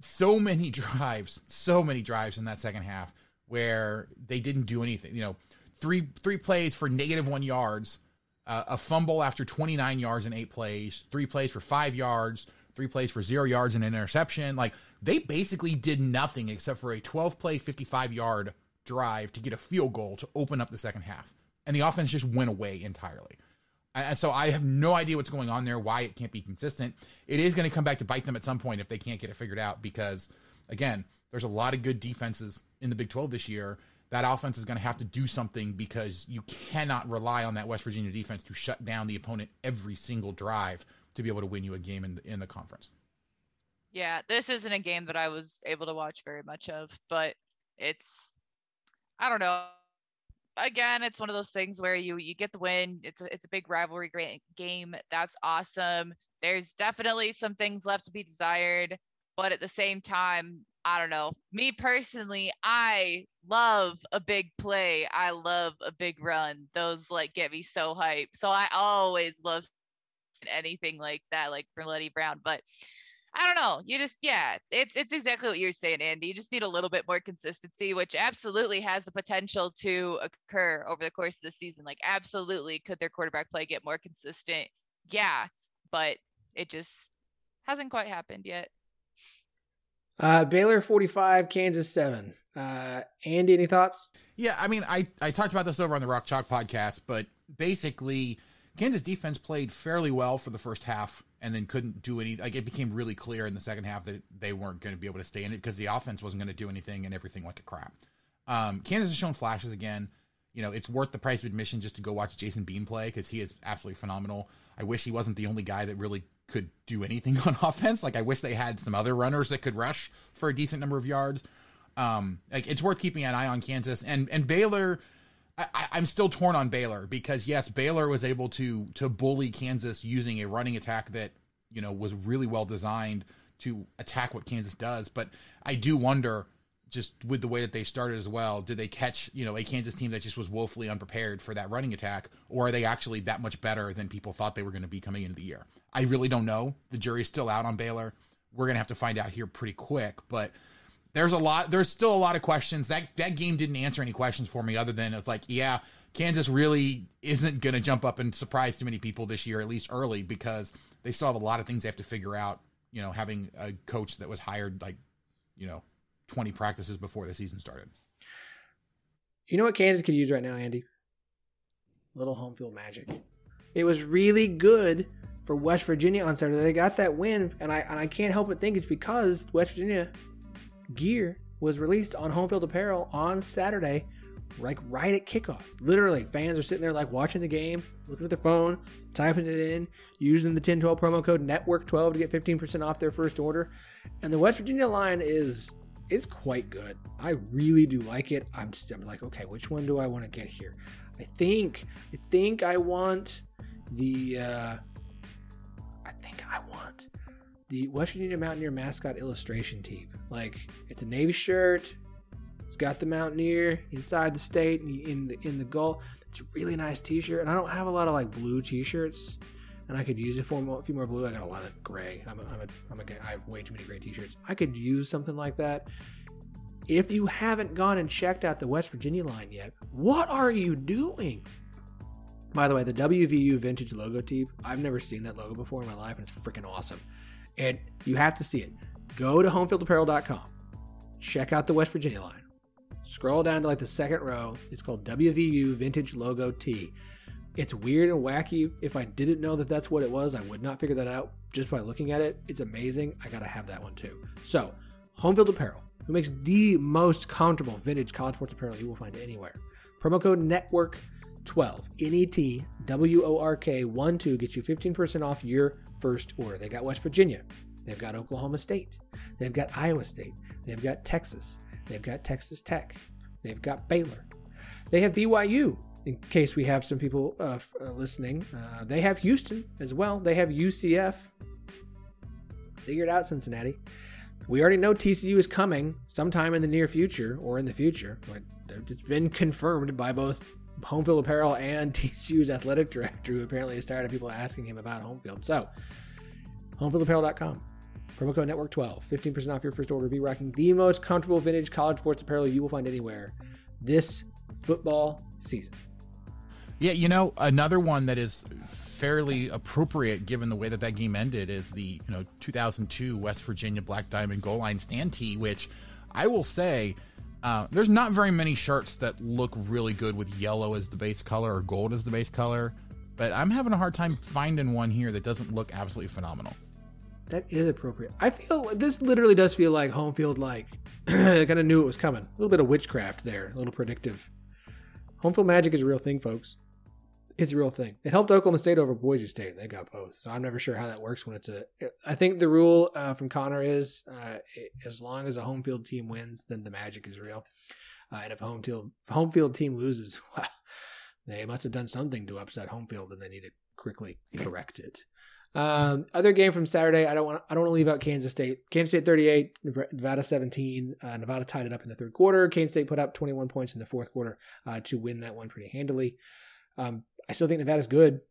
so many drives, so many drives in that second half where they didn't do anything. You know, three three plays for negative one yards, uh, a fumble after 29 yards in eight plays, three plays for five yards, three plays for zero yards and an interception. Like they basically did nothing except for a 12 play, 55 yard drive to get a field goal to open up the second half, and the offense just went away entirely. And so I have no idea what's going on there, why it can't be consistent. It is going to come back to bite them at some point if they can't get it figured out because, again, there's a lot of good defenses in the Big 12 this year that offense is going to have to do something because you cannot rely on that West Virginia defense to shut down the opponent every single drive to be able to win you a game in the, in the conference. Yeah, this isn't a game that I was able to watch very much of, but it's I don't know. Again, it's one of those things where you you get the win. It's a, it's a big rivalry game. That's awesome. There's definitely some things left to be desired, but at the same time, I don't know. Me personally, I love a big play. I love a big run. Those like get me so hyped. So I always love anything like that, like for Leddie Brown. But I don't know. You just yeah, it's it's exactly what you're saying, Andy. You just need a little bit more consistency, which absolutely has the potential to occur over the course of the season. Like absolutely, could their quarterback play get more consistent? Yeah, but it just hasn't quite happened yet. Uh, Baylor 45, Kansas 7. Uh, Andy, any thoughts? Yeah, I mean, I, I talked about this over on the Rock Chalk podcast, but basically, Kansas defense played fairly well for the first half and then couldn't do any. Like, it became really clear in the second half that they weren't going to be able to stay in it because the offense wasn't going to do anything and everything went to crap. Um, Kansas has shown flashes again. you know, it's worth the price of admission just to go watch Jason Bean play because he is absolutely phenomenal. I wish he wasn't the only guy that really could do anything on offense. Like I wish they had some other runners that could rush for a decent number of yards. Um, like it's worth keeping an eye on Kansas and and Baylor. I, I'm still torn on Baylor because yes, Baylor was able to to bully Kansas using a running attack that you know was really well designed to attack what Kansas does. But I do wonder, just with the way that they started as well, did they catch you know a Kansas team that just was woefully unprepared for that running attack, or are they actually that much better than people thought they were going to be coming into the year? I really don't know. The jury's still out on Baylor. We're gonna have to find out here pretty quick, but there's a lot there's still a lot of questions that that game didn't answer any questions for me other than it's like yeah kansas really isn't going to jump up and surprise too many people this year at least early because they still have a lot of things they have to figure out you know having a coach that was hired like you know 20 practices before the season started You know what Kansas could use right now, Andy? Little home field magic. It was really good for West Virginia on Saturday. They got that win, and I and I can't help but think it's because West Virginia gear was released on home field apparel on Saturday, like right at kickoff. Literally, fans are sitting there like watching the game, looking at their phone, typing it in, using the 1012 promo code network12 to get 15% off their first order. And the West Virginia line is is quite good. I really do like it. I'm just I'm like, okay, which one do I want to get here? I think I think I want the uh I think I want the West Virginia Mountaineer mascot illustration tee. Like it's a navy shirt. It's got the Mountaineer inside the state in the in the goal. It's a really nice T-shirt, and I don't have a lot of like blue T-shirts, and I could use it for a few more blue. I got a lot of gray. I'm a, I'm a, I'm a, I have way too many gray T-shirts. I could use something like that. If you haven't gone and checked out the West Virginia line yet, what are you doing? By the way, the WVU vintage logo tee, I've never seen that logo before in my life, and it's freaking awesome. And you have to see it. Go to homefieldapparel.com. Check out the West Virginia line. Scroll down to like the second row. It's called WVU Vintage Logo Tee. It's weird and wacky. If I didn't know that that's what it was, I would not figure that out just by looking at it. It's amazing. I gotta have that one too. So, Homefield Apparel, who makes the most comfortable vintage college sports apparel you will find anywhere. Promo code Network 12 N E T W O R K 1 2 gets you 15% off your first order. They got West Virginia. They've got Oklahoma State. They've got Iowa State. They've got Texas. They've got Texas Tech. They've got Baylor. They have BYU, in case we have some people uh, uh, listening. Uh, they have Houston as well. They have UCF. Figure it out, Cincinnati. We already know TCU is coming sometime in the near future or in the future. It's been confirmed by both Homefield Apparel and TCU's athletic director, who apparently is tired of people asking him about Homefield. So, homefieldapparel.com. Promo code Network 12, 15% off your first order. Be rocking the most comfortable vintage college sports apparel you will find anywhere this football season. Yeah, you know, another one that is fairly appropriate given the way that that game ended is the you know 2002 West Virginia Black Diamond goal line stand tee, which I will say uh, there's not very many shirts that look really good with yellow as the base color or gold as the base color, but I'm having a hard time finding one here that doesn't look absolutely phenomenal. That is appropriate. I feel this literally does feel like home field, like kind of knew it was coming. A little bit of witchcraft there, a little predictive. Home field magic is a real thing, folks. It's a real thing. It helped Oklahoma State over Boise State. And They got both, so I'm never sure how that works when it's a. I think the rule uh, from Connor is uh, as long as a home field team wins, then the magic is real. Uh, and if home field home field team loses, well, they must have done something to upset home field, and they need to quickly correct it. Um, other game from Saturday, I don't want I don't want to leave out Kansas State. Kansas State 38, Nevada 17. Uh, Nevada tied it up in the third quarter. Kansas State put up 21 points in the fourth quarter uh, to win that one pretty handily. Um, I still think Nevada's good.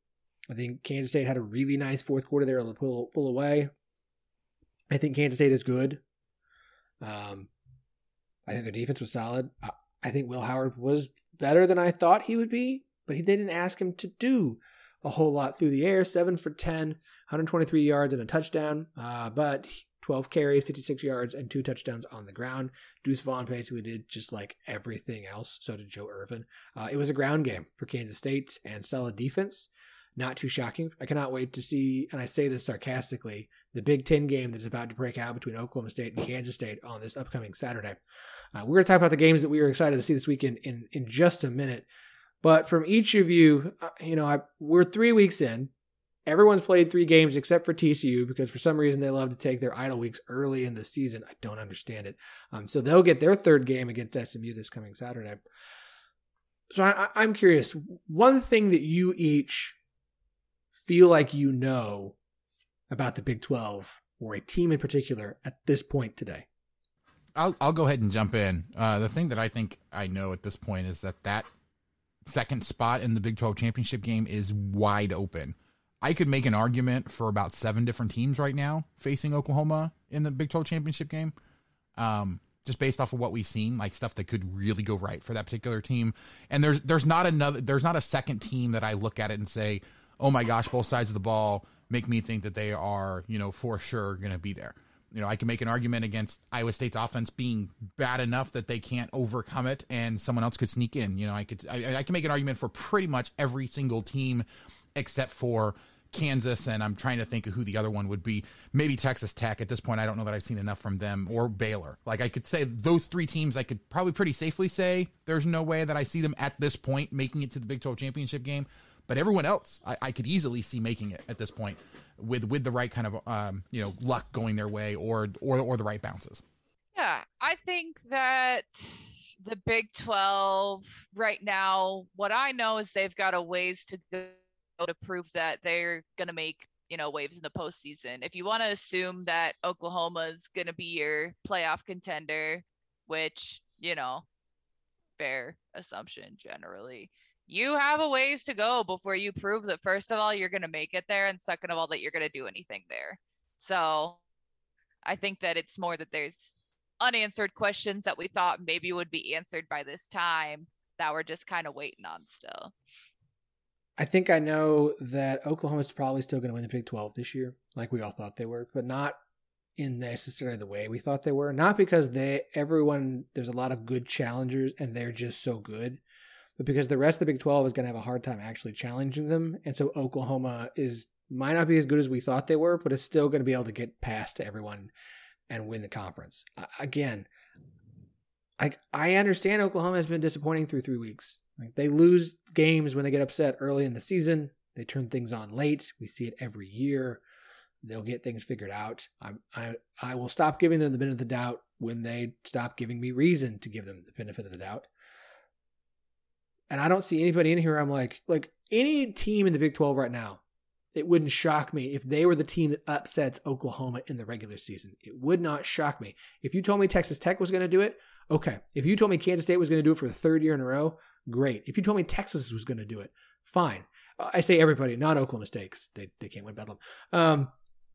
I think Kansas State had a really nice fourth quarter there to pull pull away. I think Kansas State is good. Um, I think their defense was solid. I, I think Will Howard was better than I thought he would be, but he didn't ask him to do a whole lot through the air. Seven for 10, 123 yards and a touchdown, uh, but 12 carries, 56 yards, and two touchdowns on the ground. Deuce Vaughn basically did just like everything else. So did Joe Ervin. Uh, it was a ground game for Kansas State and solid defense. Not too shocking. I cannot wait to see, and I say this sarcastically, the Big Ten game that's about to break out between Oklahoma State and Kansas State on this upcoming Saturday. Uh, we're going to talk about the games that we are excited to see this weekend in, in just a minute. But from each of you, uh, you know, I, we're three weeks in. Everyone's played three games except for TCU because for some reason they love to take their idle weeks early in the season. I don't understand it. Um, so they'll get their third game against SMU this coming Saturday. So I, I'm curious. One thing that you each feel like you know about the Big 12 or a team in particular at this point today? I'll I'll go ahead and jump in. Uh, the thing that I think I know at this point is that that second spot in the Big 12 championship game is wide open. I could make an argument for about seven different teams right now facing Oklahoma in the Big 12 championship game. Um, just based off of what we've seen, like stuff that could really go right for that particular team. And there's there's not another there's not a second team that I look at it and say, oh my gosh, both sides of the ball make me think that they are, you know, for sure going to be there. You know, I can make an argument against Iowa State's offense being bad enough that they can't overcome it, and someone else could sneak in. You know, I could, I, I can make an argument for pretty much every single team except for Kansas, and I'm trying to think of who the other one would be. Maybe Texas Tech. At this point, I don't know that I've seen enough from them or Baylor. Like I could say those three teams, I could probably pretty safely say there's no way that I see them at this point making it to the Big 12 championship game. But everyone else, I, I could easily see making it at this point with with the right kind of um, you know luck going their way or or or the right bounces. Yeah, I think that the Big 12 right now, what I know is they've got a ways to go to prove that they're going to make, you know, waves in the postseason. If you want to assume that Oklahoma's going to be your playoff contender, which, you know, fair assumption generally you have a ways to go before you prove that first of all you're going to make it there and second of all that you're going to do anything there so i think that it's more that there's unanswered questions that we thought maybe would be answered by this time that we're just kind of waiting on still i think i know that oklahoma's probably still going to win the big 12 this year like we all thought they were but not in necessarily the way we thought they were not because they everyone there's a lot of good challengers and they're just so good but because the rest of the Big 12 is going to have a hard time actually challenging them. And so Oklahoma is might not be as good as we thought they were, but is still going to be able to get past everyone and win the conference. Again, I I understand Oklahoma has been disappointing through 3 weeks. Like they lose games when they get upset early in the season. They turn things on late. We see it every year. They'll get things figured out. I I I will stop giving them the benefit of the doubt when they stop giving me reason to give them the benefit of the doubt. And I don't see anybody in here. I'm like, like any team in the Big 12 right now, it wouldn't shock me if they were the team that upsets Oklahoma in the regular season. It would not shock me. If you told me Texas Tech was going to do it, okay. If you told me Kansas State was going to do it for the third year in a row, great. If you told me Texas was going to do it, fine. I say everybody, not Oklahoma State, because they, they can't win Bedlam. Um,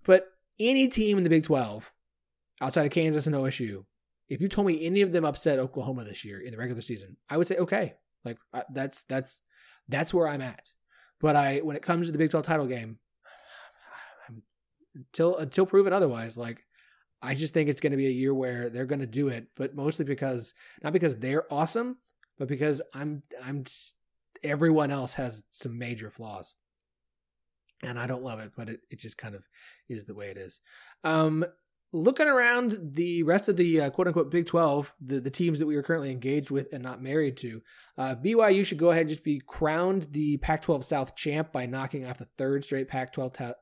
but any team in the Big 12, outside of Kansas and OSU, if you told me any of them upset Oklahoma this year in the regular season, I would say, okay, like that's that's that's where I'm at. But I when it comes to the Big 12 title game, until until proven otherwise, like I just think it's going to be a year where they're going to do it, but mostly because not because they're awesome, but because I'm I'm everyone else has some major flaws. And I don't love it, but it, it just kind of is the way it is. Um, looking around the rest of the uh, quote unquote Big 12, the, the teams that we are currently engaged with and not married to, uh, BYU should go ahead and just be crowned the Pac 12 South champ by knocking off the third straight Pac 12 ta-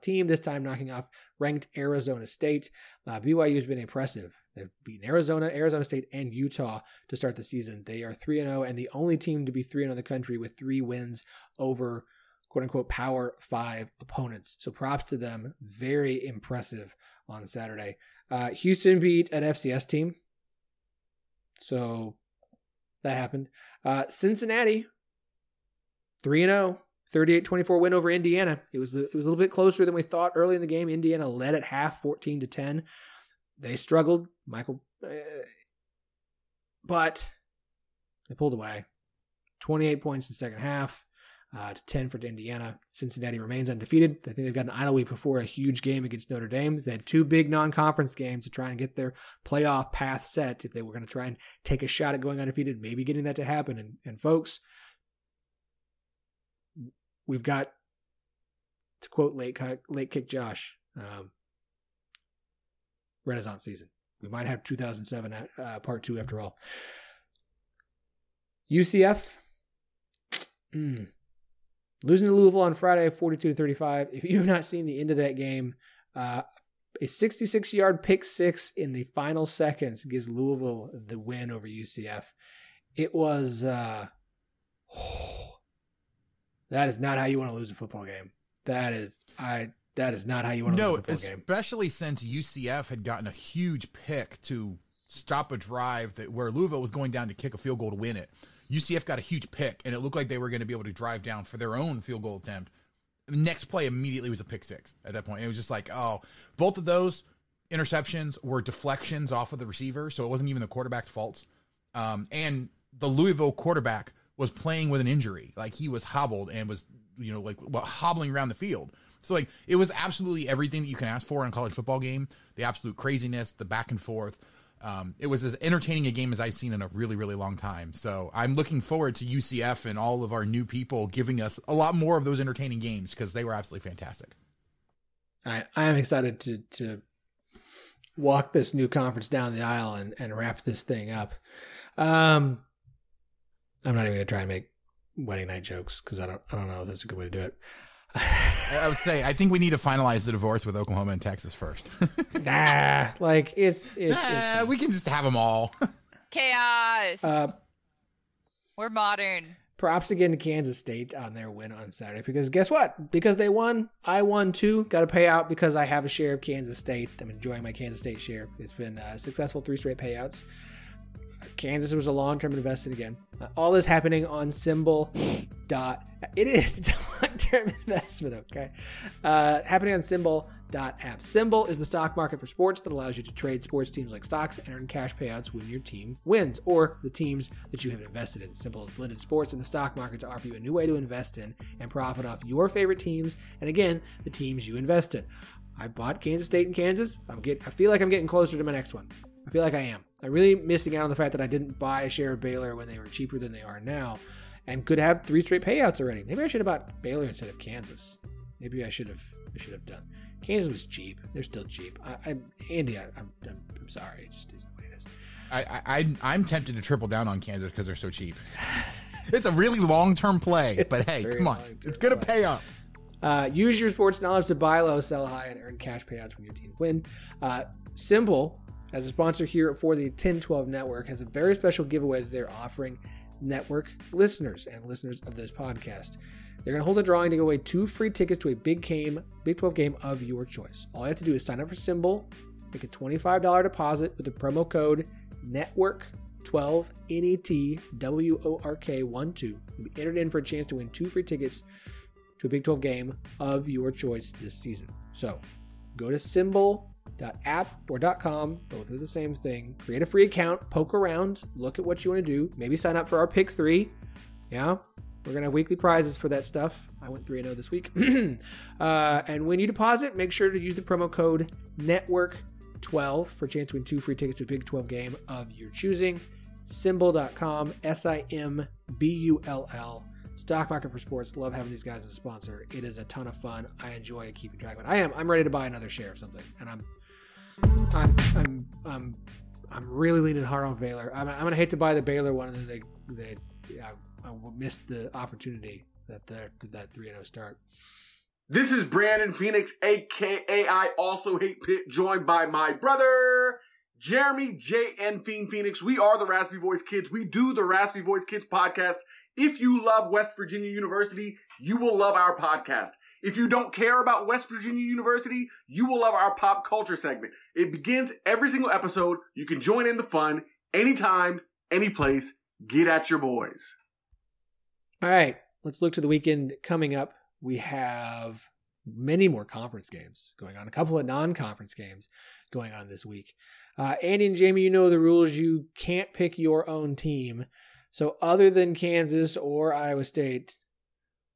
Team, this time knocking off ranked Arizona State. Uh, BYU has been impressive. They've beaten Arizona, Arizona State, and Utah to start the season. They are 3 0 and the only team to be 3 0 in the country with three wins over quote unquote power five opponents. So props to them. Very impressive on Saturday. Uh, Houston beat an FCS team. So that happened. Uh, Cincinnati, 3 0, 38 24 win over Indiana. It was, it was a little bit closer than we thought early in the game. Indiana led at half 14 to 10. They struggled. Michael, uh, but they pulled away. 28 points in the second half uh, to 10 for Indiana. Cincinnati remains undefeated. I think they've got an idle week before a huge game against Notre Dame. They had two big non conference games to try and get their playoff path set if they were going to try and take a shot at going undefeated, maybe getting that to happen. And, and folks, we've got, to quote late, late kick Josh, um, Renaissance season. We might have 2007 uh, part two after all. UCF Mm. Losing to Louisville on Friday, 42 to 35. If you have not seen the end of that game, uh, a 66 yard pick six in the final seconds gives Louisville the win over UCF. It was, uh, oh, that is not how you want to lose a football game. That is, I, that is not how you want to no, lose a football game. especially since UCF had gotten a huge pick to stop a drive that where Louisville was going down to kick a field goal to win it. UCF got a huge pick, and it looked like they were going to be able to drive down for their own field goal attempt. The next play immediately was a pick six at that point. It was just like, oh, both of those interceptions were deflections off of the receiver, so it wasn't even the quarterback's fault. Um, and the Louisville quarterback was playing with an injury, like he was hobbled and was, you know, like well, hobbling around the field. So like it was absolutely everything that you can ask for in a college football game. The absolute craziness, the back and forth. Um, it was as entertaining a game as I've seen in a really, really long time. So I'm looking forward to UCF and all of our new people giving us a lot more of those entertaining games because they were absolutely fantastic. I, I am excited to to walk this new conference down the aisle and, and wrap this thing up. Um, I'm not even gonna try and make wedding night jokes because I don't I don't know if that's a good way to do it. I would say I think we need to finalize the divorce with Oklahoma and Texas first. nah, like it's it's, nah, it's we can just have them all. Chaos. uh, We're modern. props again to Kansas State on their win on Saturday because guess what? Because they won, I won too. Got to pay out because I have a share of Kansas State. I'm enjoying my Kansas State share. It's been uh, successful three straight payouts. Kansas was a long term investment again. Uh, all this happening on SimBull dot. It is a long term investment. Okay, uh, happening on SimBull dot app. SimBull is the stock market for sports that allows you to trade sports teams like stocks and earn cash payouts when your team wins or the teams that you have invested in. SimBull has blended sports and the stock market to offer you a new way to invest in and profit off your favorite teams and again the teams you invest in. I bought Kansas State and Kansas. I'm getting. I feel like I'm getting closer to my next one. I feel like I am. I'm really missing out on the fact that I didn't buy a share of Baylor when they were cheaper than they are now, and could have three straight payouts already. Maybe I should have bought Baylor instead of Kansas. Maybe I should have. I should have done. Kansas was cheap. They're still cheap. I, I'm Andy. I, I'm, I'm. I'm sorry. It just is the way it is. I, I I'm tempted to triple down on Kansas because they're so cheap. it's a really long term play, but hey, come on, it's gonna play. pay off. Uh, use your sports knowledge to buy low, sell high, and earn cash payouts when your team win. Uh, SimBull, as a sponsor here for the Ten12 Network, has a very special giveaway that they're offering network listeners and listeners of this podcast. They're going to hold a drawing to give away two free tickets to a big game, Big 12 game of your choice. All you have to do is sign up for SimBull, make a $25 deposit with the promo code NETWORK12 N E T W O R K 1 2. You'll be entered in for a chance to win two free tickets to a Big 12 game of your choice this season. So go to SimBull.app or dot .com, both are the same thing. Create a free account, poke around, look at what you want to do, maybe sign up for our pick three. Yeah, we're gonna have weekly prizes for that stuff. I went 3 0 this week. uh, and when you deposit, make sure to use the promo code NETWORK12 for a chance to win two free tickets to a Big 12 game of your choosing. SimBull.com, S I M B U L L. Stock Market for Sports. Love having these guys as a sponsor. It is a ton of fun. I enjoy keeping track of it. I am. I'm ready to buy another share of something, and I'm, I'm, I'm, I'm, I'm really leaning hard on Baylor. I'm, I'm gonna hate to buy the Baylor one, and then they, they, I, I will miss the opportunity that they're that three and zero start. This is Brandon Phoenix, aka I also hate Pitt, joined by my brother Jeremy J and Fiend Phoenix. We are the Raspy Voice Kids. We do the Raspy Voice Kids podcast. If you love West Virginia University, you will love our podcast. If you don't care about West Virginia University, you will love our pop culture segment. It begins every single episode. You can join in the fun anytime, any place. Get at your boys. All right, let's look to the weekend coming up. We have many more conference games going on, a couple of non conference games going on this week. Uh, Andy and Jamie, you know the rules. You can't pick your own team. So, other than Kansas or Iowa State,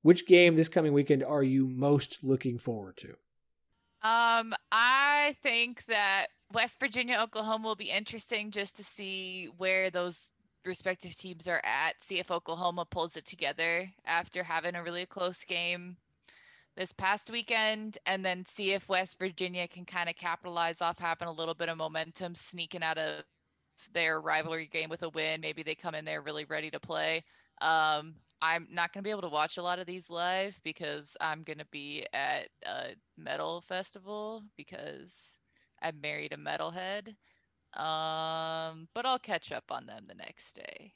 which game this coming weekend are you most looking forward to? Um, I think that West Virginia, Oklahoma will be interesting just to see where those respective teams are at. See if Oklahoma pulls it together after having a really close game this past weekend, and then see if West Virginia can kind of capitalize off having a little bit of momentum, sneaking out of their rivalry game with a win. Maybe they come in there really ready to play. Um, I'm not going to be able to watch a lot of these live because I'm going to be at a metal festival because I married a metalhead. Um, but I'll catch up on them the next day.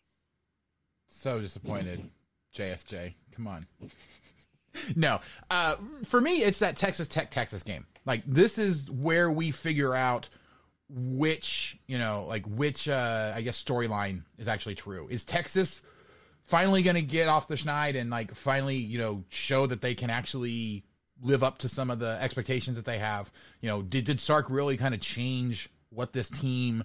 So disappointed, JSJ. Come on. no, uh, for me, it's that Texas Tech Texas game. Like this is where we figure out which you know, like which uh, I guess storyline is actually true. Is Texas finally to get off the schneid and like finally you know show that they can actually live up to some of the expectations that they have? You know, did did Sark really kind of change what this team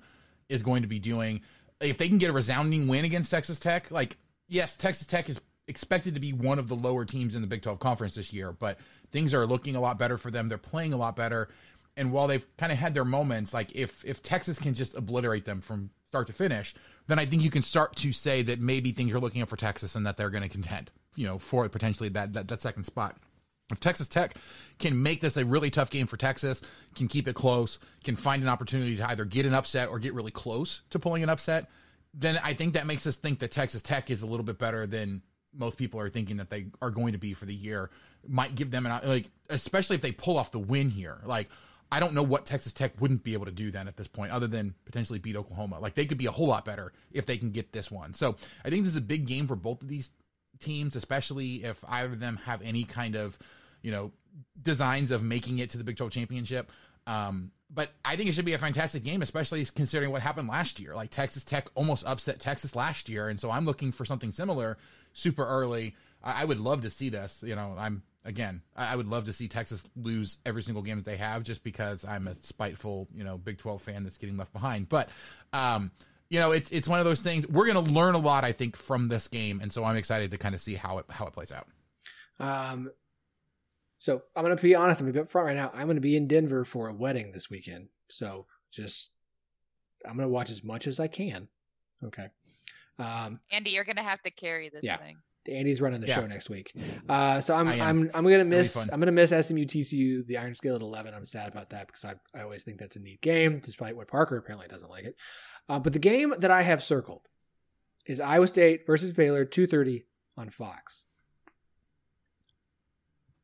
is going to be doing? If they can get a resounding win against Texas Tech, like yes, Texas Tech is expected to be one of the lower teams in the Big 12 conference this year, but things are looking a lot better for them. They're playing a lot better. And while they've kind of had their moments, like if if Texas can just obliterate them from start to finish, then I think you can start to say that maybe things are looking up for Texas and that they're going to contend, you know, for potentially that, that that second spot. If Texas Tech can make this a really tough game for Texas, can keep it close, can find an opportunity to either get an upset or get really close to pulling an upset, then I think that makes us think that Texas Tech is a little bit better than most people are thinking that they are going to be for the year. Might give them an like, especially if they pull off the win here. Like, I don't know what Texas Tech wouldn't be able to do then at this point, other than potentially beat Oklahoma. Like, they could be a whole lot better if they can get this one. So I think this is a big game for both of these teams, especially if either of them have any kind of, you know, designs of making it to the Big 12 championship. Um, but I think it should be a fantastic game, especially considering what happened last year. Like Texas Tech almost upset Texas last year, and so I'm looking for something similar super early. I, I would love to see this. You know, I'm again, I, I would love to see Texas lose every single game that they have, just because I'm a spiteful, you know, Big 12 fan that's getting left behind. But um, you know, it's it's one of those things. We're going to learn a lot, I think, from this game, and so I'm excited to kind of see how it how it plays out. Um, so I'm going to be honest. I'm going to be up front right now. I'm going to be in Denver for a wedding this weekend. So just I'm going to watch as much as I can. Okay. Um, Andy, you're going to have to carry this Yeah. thing. Andy's running the Yeah. show next week. Uh, so I'm. I'm I'm gonna miss. I'm gonna miss SMU TCU the Iron Skillet at eleven. I'm sad about that because I I always think that's a neat game, despite what Parker apparently doesn't like it. Uh, but the game that I have circled is Iowa State versus Baylor, two thirty on Fox.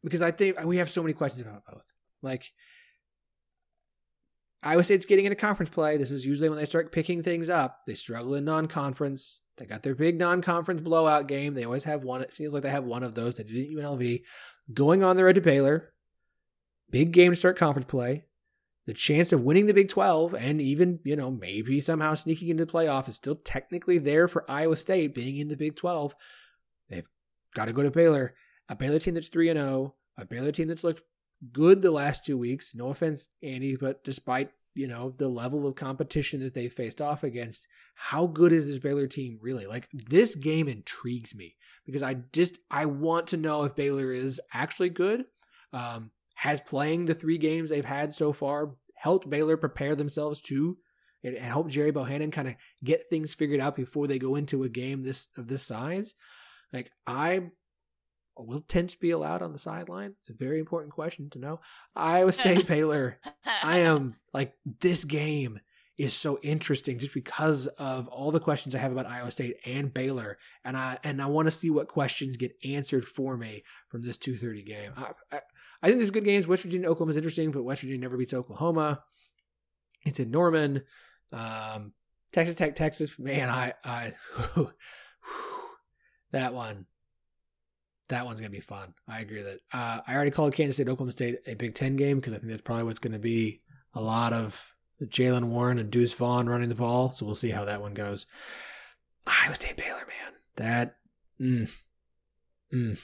Because I think we have so many questions about both. Like Iowa State's getting into conference play. This is usually when they start picking things up. They struggle in non-conference. They got their big non-conference blowout game. They always have one. It seems like they have one of those. They did at UNLV. Going on the road to Baylor. Big game to start conference play. The chance of winning the Big 12 and even, you know, maybe somehow sneaking into the playoff is still technically there for Iowa State being in the Big 12. They've got to go to Baylor. A Baylor team that's 3 and 0, a Baylor team that's looked good the last two weeks. No offense, Andy, but despite you know the level of competition that they faced off against, how good is this Baylor team really? Like this game intrigues me because I just I want to know if Baylor is actually good. Um, has playing the three games they've had so far helped Baylor prepare themselves to and, help Gerry Bohanon kind of get things figured out before they go into a game this of this size. Like I will tense be allowed on the sideline? It's a very important question to know. Iowa State Baylor. I am like this game is so interesting just because of all the questions I have about Iowa State and Baylor, and I and I want to see what questions get answered for me from this two thirty game. I, I, I think there's good games. West Virginia Oklahoma is interesting, but West Virginia never beats Oklahoma. It's in Norman. Um, Texas Tech, Texas. Man, I I that one that one's gonna be fun. I agree that. Uh, I already called Kansas State Oklahoma State a Big Ten game because I think that's probably what's going to be a lot of Jaylen Warren and Deuce Vaughn running the ball. So we'll see how that one goes. Iowa State Baylor, man, that, mm, mm,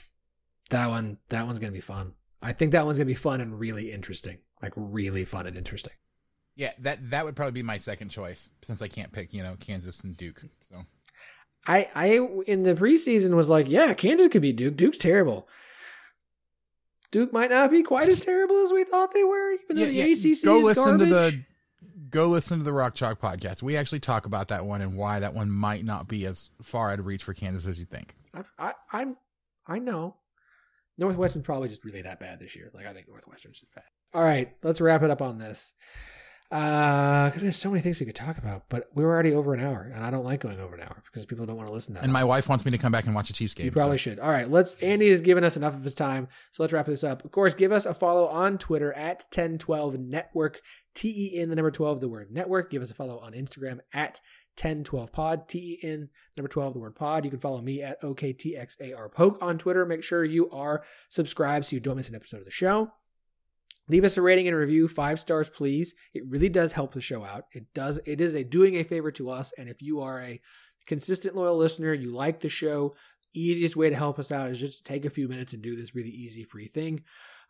that one, that one's gonna be fun. I think that one's gonna be fun and really interesting, like really fun and interesting. Yeah, that that would probably be my second choice since I can't pick, you know, Kansas and Duke. So I, I in the preseason was like, yeah, Kansas could be Duke. Duke's terrible. Duke might not be quite as terrible as we thought they were, even though Yeah, the yeah, ACC go is listen garbage. to the go listen to the Rock Chalk podcast. We actually talk about that one and why that one might not be as far out of reach for Kansas as you think. I, I, I'm, I know. Northwestern's probably just really that bad this year. Like I think Northwestern's just bad. All right, let's wrap it up on this. Uh, there's so many things we could talk about, but we were already over an hour, and I don't like going over an hour because people don't want to listen to that. And my wife wants me to come back and watch a Chiefs game. You probably so- should. All right, let's. Andy has given us enough of his time, so let's wrap this up. Of course, give us a follow on Twitter at Ten12 Network, T E N the number 12, the word network. Give us a follow on Instagram at 1012 Pod, T E N number 12, the word pod. You can follow me at OKTXAR Poke on Twitter. Make sure you are subscribed so you don't miss an episode of the show. Leave us a rating and review, five stars, please. It really does help the show out. It does. It is a doing a favor to us. And if you are a consistent loyal listener, you like the show, easiest way to help us out is just take a few minutes and do this really easy free thing.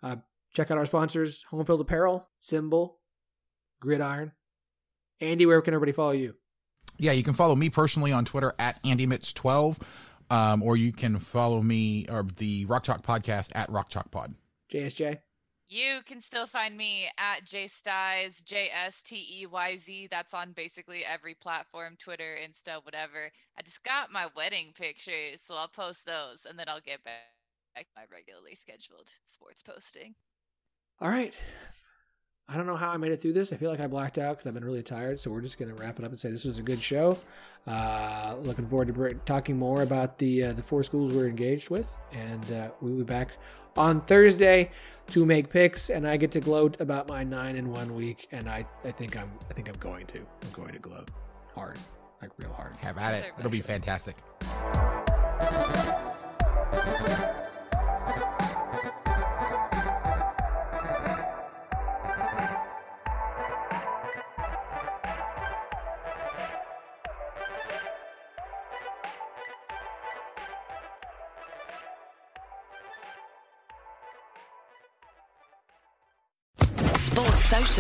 Uh, check out our sponsors: Homefield Apparel, SimBull, Gridiron. Andy, where can everybody follow you? Yeah, you can follow me personally on Twitter at AndyMitz12, um, or you can follow me or the Rock Chalk Podcast at Rock Chalk Pod. JSJ. You can still find me at jstyz, J S T E Y Z. That's on basically every platform Twitter, Insta, whatever. I just got my wedding pictures, so I'll post those and then I'll get back my regularly scheduled sports posting. All right. I don't know how I made it through this. I feel like I blacked out because I've been really tired. So we're just going to wrap it up and say this was a good show. Uh, looking forward to talking more about the uh, the four schools we're engaged with, and uh, we'll be back on Thursday to make picks. And I get to gloat about my nine in one week, and I, I think I'm I think I'm going to I'm going to gloat hard, like real hard. Have at it. It'll be sure. fantastic.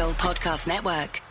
Podcast Network.